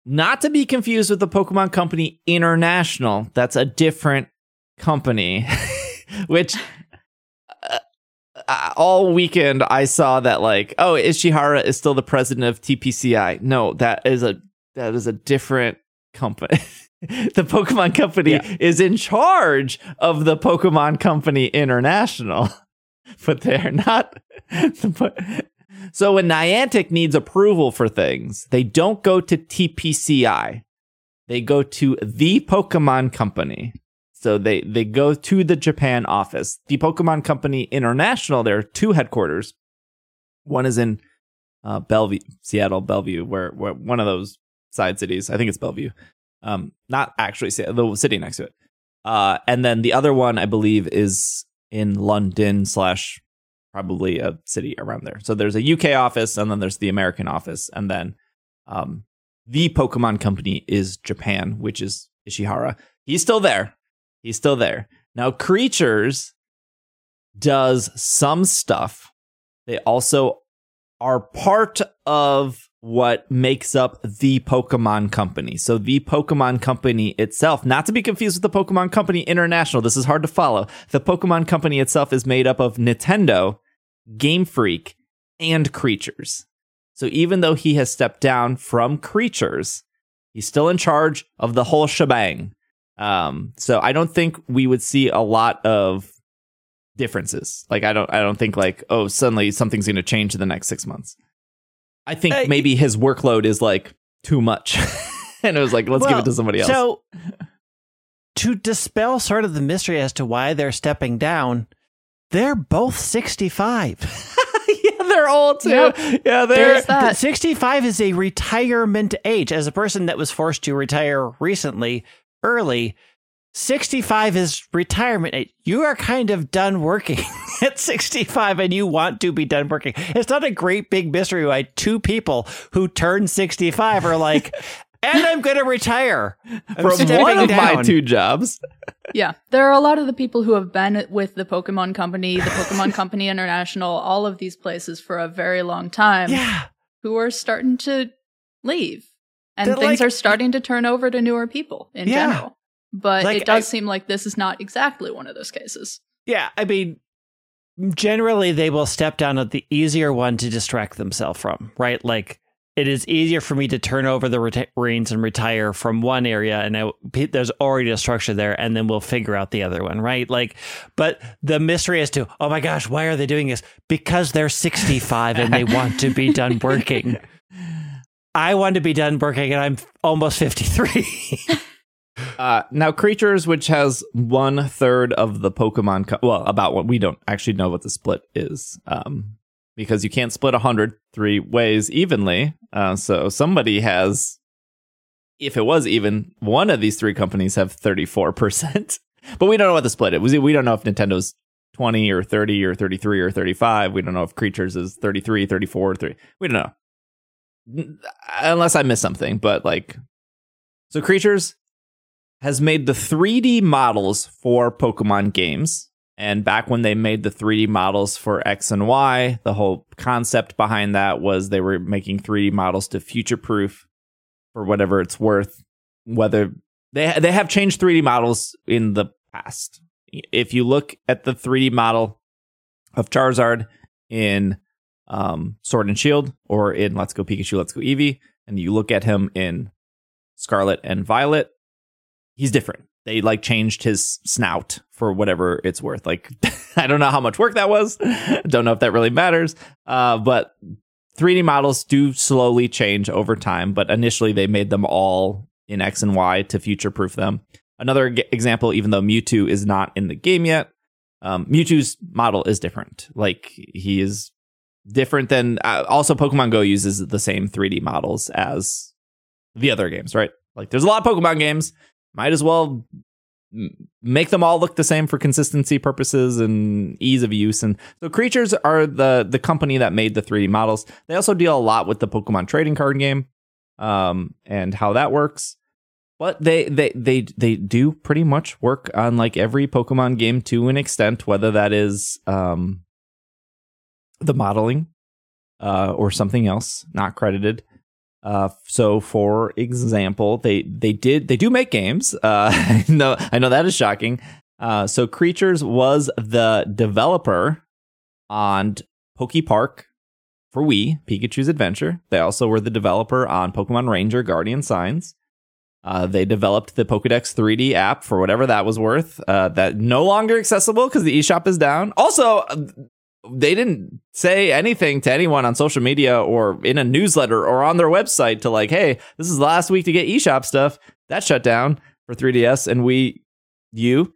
Not to be confused with the Pokemon Company International. That's a different company, [LAUGHS] which uh, uh, all weekend I saw that like, oh, Ishihara is still the president of TPCI. No, that is a that is a different company. [LAUGHS] the Pokemon Company Yeah. is in charge of the Pokemon Company International, [LAUGHS] but they're not. but- so when Niantic needs approval for things, they don't go to TPCI. They go to the Pokemon Company. So they they go to the Japan office. The Pokemon Company International, there are two headquarters. One is in uh, Bellevue, Seattle, Bellevue, where, where one of those side cities. I think it's Bellevue. Um, not actually the city next to it. Uh, and then the other one, I believe, is in London slash probably a city around there. So there's a UK office, and then there's the American office, and then um, the Pokemon company is Japan, which is Ishihara. He's still there. He's still there. Now, Creatures does some stuff. They also are part of what makes up the Pokemon Company. So, the Pokemon Company itself, not to be confused with the Pokemon Company International, this is hard to follow. The Pokemon Company itself is made up of Nintendo, Game Freak, and Creatures. So, even though he has stepped down from Creatures, he's still in charge of the whole shebang. Um, so, I don't think we would see a lot of differences. Like I don't I don't think like oh suddenly something's going to change in the next 6 months. I think Uh, maybe his workload is like too much. [LAUGHS] and it was like let's give it to somebody else. So, to dispel sort of the mystery as to why they're stepping down, they're both 65. [LAUGHS] yeah, they're old too. Yep. Yeah, they're that. 65 is a retirement age. As a person that was forced to retire recently, early, 65 is retirement age. You are kind of done working [LAUGHS] at 65 and you want to be done working. It's not a great big mystery why two people who turn 65 are like, [LAUGHS] and I'm going to retire. I'm from one of my two jobs. Yeah, there are a lot of the people who have been with the Pokemon Company, the Pokemon [LAUGHS] Company International, all of these places for a very long time, Yeah. who are starting to leave. And They're things like- are starting to turn over to newer people in Yeah. general. But Like, it does I- seem like this is not exactly one of those cases. Yeah, I mean, generally they will step down at the easier one to distract themselves from, right? Like it is easier for me to turn over the reta- reins and retire from one area, and I, there's already a structure there, and then we'll figure out the other one, right? Like, but the mystery as to, oh my gosh, why are they doing this? Because they're 65 and they want to be done working. [LAUGHS] I want to be done working, and I'm almost 53. [LAUGHS] Uh, now, creatures, which has one third of the Pokemon, co- well, about what we don't actually know what the split is, um, because you can't split a hundred three ways evenly. Uh, so somebody has, if it was even, one of these three companies have thirty four percent, [LAUGHS] but we don't know what the split is. We don't know if Nintendo's twenty or thirty or thirty three or thirty five. We don't know if Creatures is 33, 34, 3. We don't know, unless I missed something. But like, so Creatures has made the 3D models for Pokemon games. And back when they made the 3D models for X and Y, the whole concept behind that was they were making 3D models to future proof for whatever it's worth. Whether they they have changed 3D models in the past. If you look at the 3D model of Charizard in um, Sword and Shield or in Let's Go Pikachu, Let's Go Eevee, and you look at him in Scarlet and Violet, he's different. They like changed his snout for whatever it's worth. Like [LAUGHS] I don't know how much work that was. [LAUGHS] don't know if that really matters. Uh, but 3D models do slowly change over time. But initially, they made them all in X and Y to future proof them. Another g- example, even though Mewtwo is not in the game yet, um, Mewtwo's model is different. Like he is different than. Uh, also, Pokemon Go uses the same 3D models as the other games, right? Like there's a lot of Pokemon games might as well make them all look the same for consistency purposes and ease of use and so creatures are the the company that made the 3d models they also deal a lot with the pokemon trading card game um and how that works but they they they they do pretty much work on like every pokemon game to an extent whether that is um the modeling uh or something else not credited uh, so for example, they they did they do make games. Uh, [LAUGHS] I know I know that is shocking. Uh, so Creatures was the developer on Poke Park for Wii, Pikachu's Adventure. They also were the developer on Pokemon Ranger Guardian Signs. Uh, they developed the Pokedex 3D app for whatever that was worth. Uh, that no longer accessible because the eShop is down. Also, uh, they didn't say anything to anyone on social media or in a newsletter or on their website to like, hey, this is the last week to get eShop stuff. That shut down for 3DS and we, you,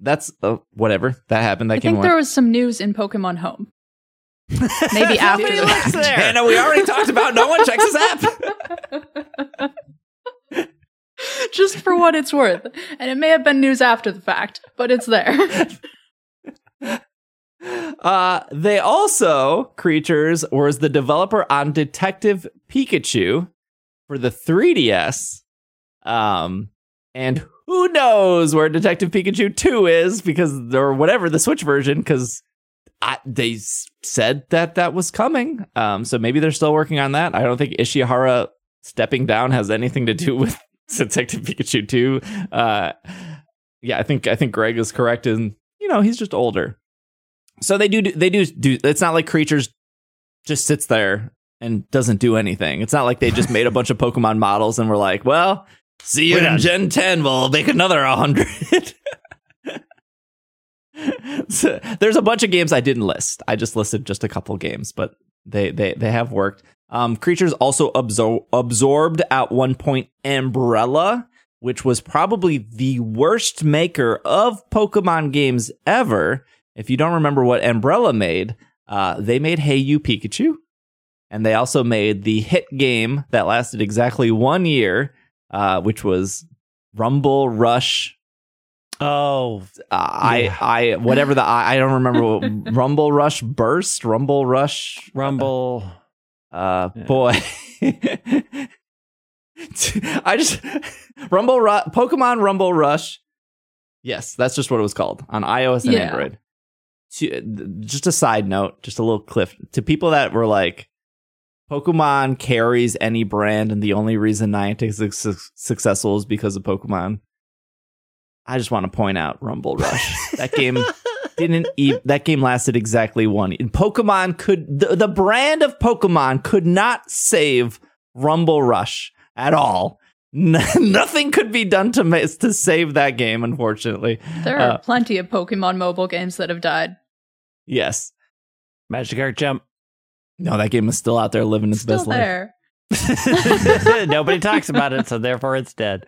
that's uh, whatever that happened. That I came think there was some news in Pokemon Home. [LAUGHS] Maybe after Nobody the looks there. Anna, we already talked about no one checks his app. [LAUGHS] just for what it's worth. And it may have been news after the fact, but it's there. [LAUGHS] Uh, they also creatures was the developer on Detective Pikachu for the 3DS. Um, and who knows where Detective Pikachu 2 is because or whatever the Switch version because they said that that was coming. Um, so maybe they're still working on that. I don't think Ishihara stepping down has anything to do [LAUGHS] with Detective Pikachu 2. Uh, yeah, I think I think Greg is correct in you know he's just older. So they do they do do. It's not like creatures just sits there and doesn't do anything. It's not like they just made a bunch of Pokemon models and were like, well, see you We're in done. Gen 10. We'll make another 100. [LAUGHS] so, there's a bunch of games I didn't list. I just listed just a couple games, but they they they have worked. Um, creatures also absor- absorbed at one point Umbrella, which was probably the worst maker of Pokemon games ever. If you don't remember what Umbrella made, uh, they made Hey You Pikachu, and they also made the hit game that lasted exactly one year, uh, which was Rumble Rush. Oh, Uh, Yeah. I I whatever the I, I don't remember what, [LAUGHS] Rumble Rush Burst, Rumble Rush Rumble. uh, Yeah. boy. [LAUGHS] I just Rumble Ru- Pokemon Rumble Rush. Yes, that's just what it was called on iOS and Yeah. Android. To- Just a side note, just a little cliff to people that were like, Pokemon carries any brand, and the only reason Niantic is su- successful is because of Pokemon. I just want to point out Rumble Rush. [LAUGHS] that game didn't e- that game lasted exactly one. And Pokemon could the, the brand of Pokemon could not save Rumble Rush at all. [LAUGHS] Nothing could be done to ma- to save that game. Unfortunately, There are Uh, plenty of Pokemon mobile games that have died. Yes. Magikarp Jump. No, that game is still out there living its Still best life. [LAUGHS] [LAUGHS] Nobody talks about it, so therefore it's dead.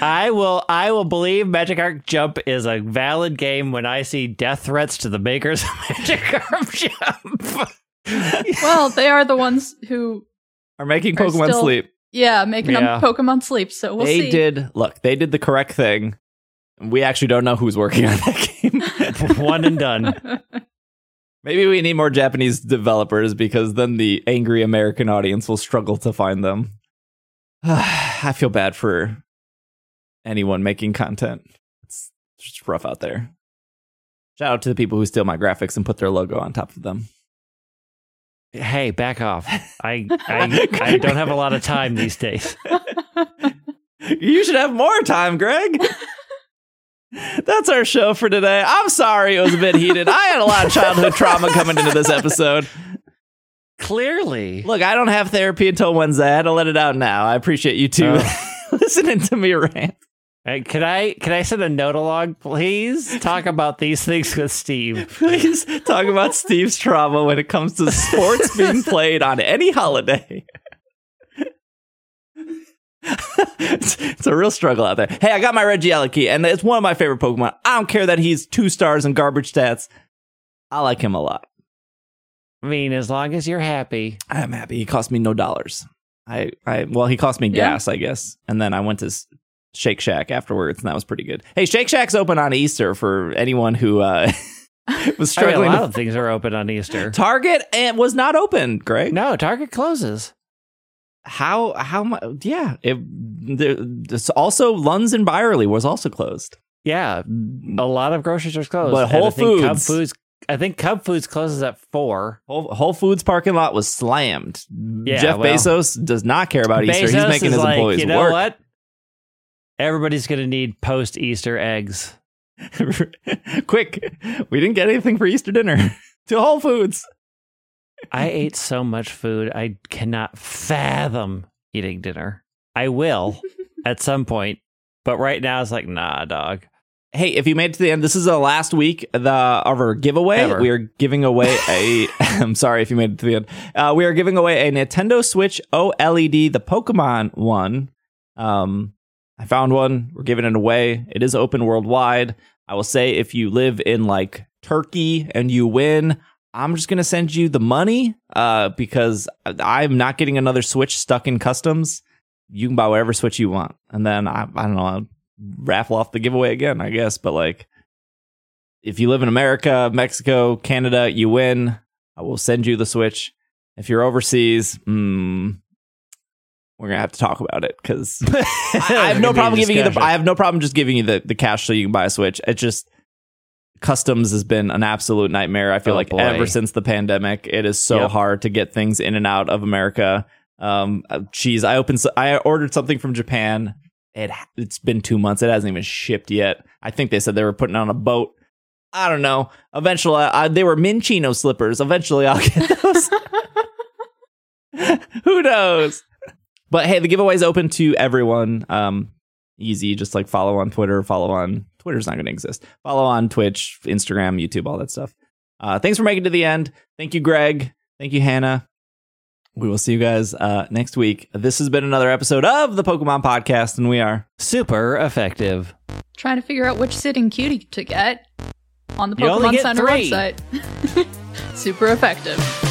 I will I will believe Magikarp Jump is a valid game when I see death threats to the makers of [LAUGHS] Magic Arc Jump. Well, they are the ones who, Are making Are Pokemon still- sleep. yeah, making Yeah. them Pokemon sleep. So we'll they see. did look. They did the correct thing. We actually don't know who's working on that game. [LAUGHS] One and done. Maybe we need more Japanese developers because then the angry American audience will struggle to find them. [SIGHS] I feel bad for anyone making content. It's just rough out there. Shout out to the people who steal my graphics and put their logo on top of them. Hey, back off. I, [LAUGHS] I I don't have a lot of time these days. [LAUGHS] You should have more time, Greg. That's our show for today. I'm sorry it was a bit heated. I had a lot of childhood trauma coming into this episode. Clearly. Look, I don't have therapy until Wednesday. I had to let it out now. I appreciate you two oh. [LAUGHS] listening to me rant. Hey, can I can I send a note along, please? Talk about these things with Steve. Please talk about Steve's trauma when it comes to sports being played on any holiday. It's, it's a real struggle out there. Hey, I got my Regieleki, key, and it's one of my favorite Pokemon. I don't care that he's two stars and garbage stats. I like him a lot. I mean, as long as you're happy. I'm happy. He cost me no dollars. I, I, well, he cost me Yeah. gas, I guess, and then I went to Shake Shack afterwards, and that was pretty good. Hey, Shake Shack's open on Easter for anyone who uh, [LAUGHS] [LAUGHS] was I mean, a struggling. lot to- of things are open on Easter. Target and was not open. Greg, No, Target closes. How how much? Yeah, it. There, also Lunds and Byerly was also closed. Yeah, a lot of grocery stores closed. But Whole I think Cub Foods- Foods. I think Cub Foods closes at four. Whole, Whole Foods parking lot was slammed. Yeah, Jeff well- Bezos does not care about Easter. He's Bezos making is his like, employees you know work. what? Everybody's gonna need post Easter eggs. [LAUGHS] Quick, we didn't get anything for Easter dinner [LAUGHS] to Whole Foods. I ate so much food, I cannot fathom eating dinner. I will [LAUGHS] at some point, but right now it's like, nah, dog. Hey, if you made it to the end, this is the last week the, of our giveaway. Ever. We are giving away a. [LAUGHS] [LAUGHS] I'm sorry if you made it to the end. Uh, we are giving away a Nintendo Switch OLED, the Pokemon one. Um, I found one. We're giving it away. It is open worldwide. I will say if you live in like Turkey and you win, I'm just gonna send you the money uh, because I'm not getting another Switch stuck in customs. you can buy whatever Switch you want, and then I, I don't know, I'll raffle off the giveaway again, I guess. But like, if you live in America, Mexico, Canada, you win. I will send you the Switch. If you're overseas, mm, we're gonna have to talk about it because [LAUGHS] I, I have no problem giving you the. I have no problem just giving you the, the cash so you can buy a Switch. It just customs has been an absolute nightmare. I feel Oh, like boy. ever since the pandemic, it is so Yep. hard to get things in and out of America. Um, uh, geez, I opened, I ordered something from Japan. It it's been two months. It hasn't even shipped yet. I think they said they were putting on a boat. I don't know. Eventually, I, they were Minccino slippers. Eventually, I'll get [LAUGHS] those. [LAUGHS] Who knows? But hey, the giveaway is open to everyone. Um, easy, just like follow on Twitter, follow on Twitter's not going to exist. Follow on Twitch, Instagram, YouTube, all that stuff. Uh, thanks for making it to the end. Thank you, Greg. Thank you, Hannah. We will see you guys uh, next week. This has been another episode of the Pokemon Podcast, and we are Super effective. Trying to figure out which sitting cutie to get on the Pokemon Center three. website. [LAUGHS] Super effective.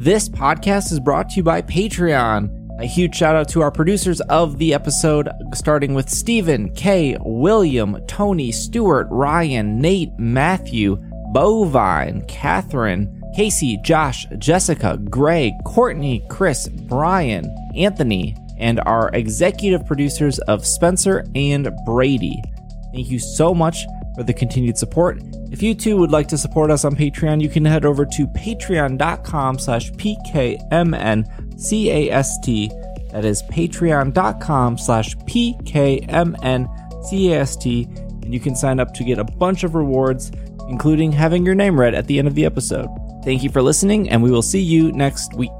This podcast is brought to you by Patreon. A huge shout out to our producers of the episode, starting with Stephen, Kay, William, Tony, Stuart, Ryan, Nate, Matthew, Bovine, Catherine, Casey, Josh, Jessica, Greg, Courtney, Chris, Brian, Anthony, and our executive producers of Spencer and Brady. Thank you so much for the continued support. If you too would like to support us on Patreon, you can head over to patreon.com slash pkmncast. That is patreon.com slash pkmncast. And you can sign up to get a bunch of rewards, including having your name read at the end of the episode. Thank you for listening, and we will see you next week.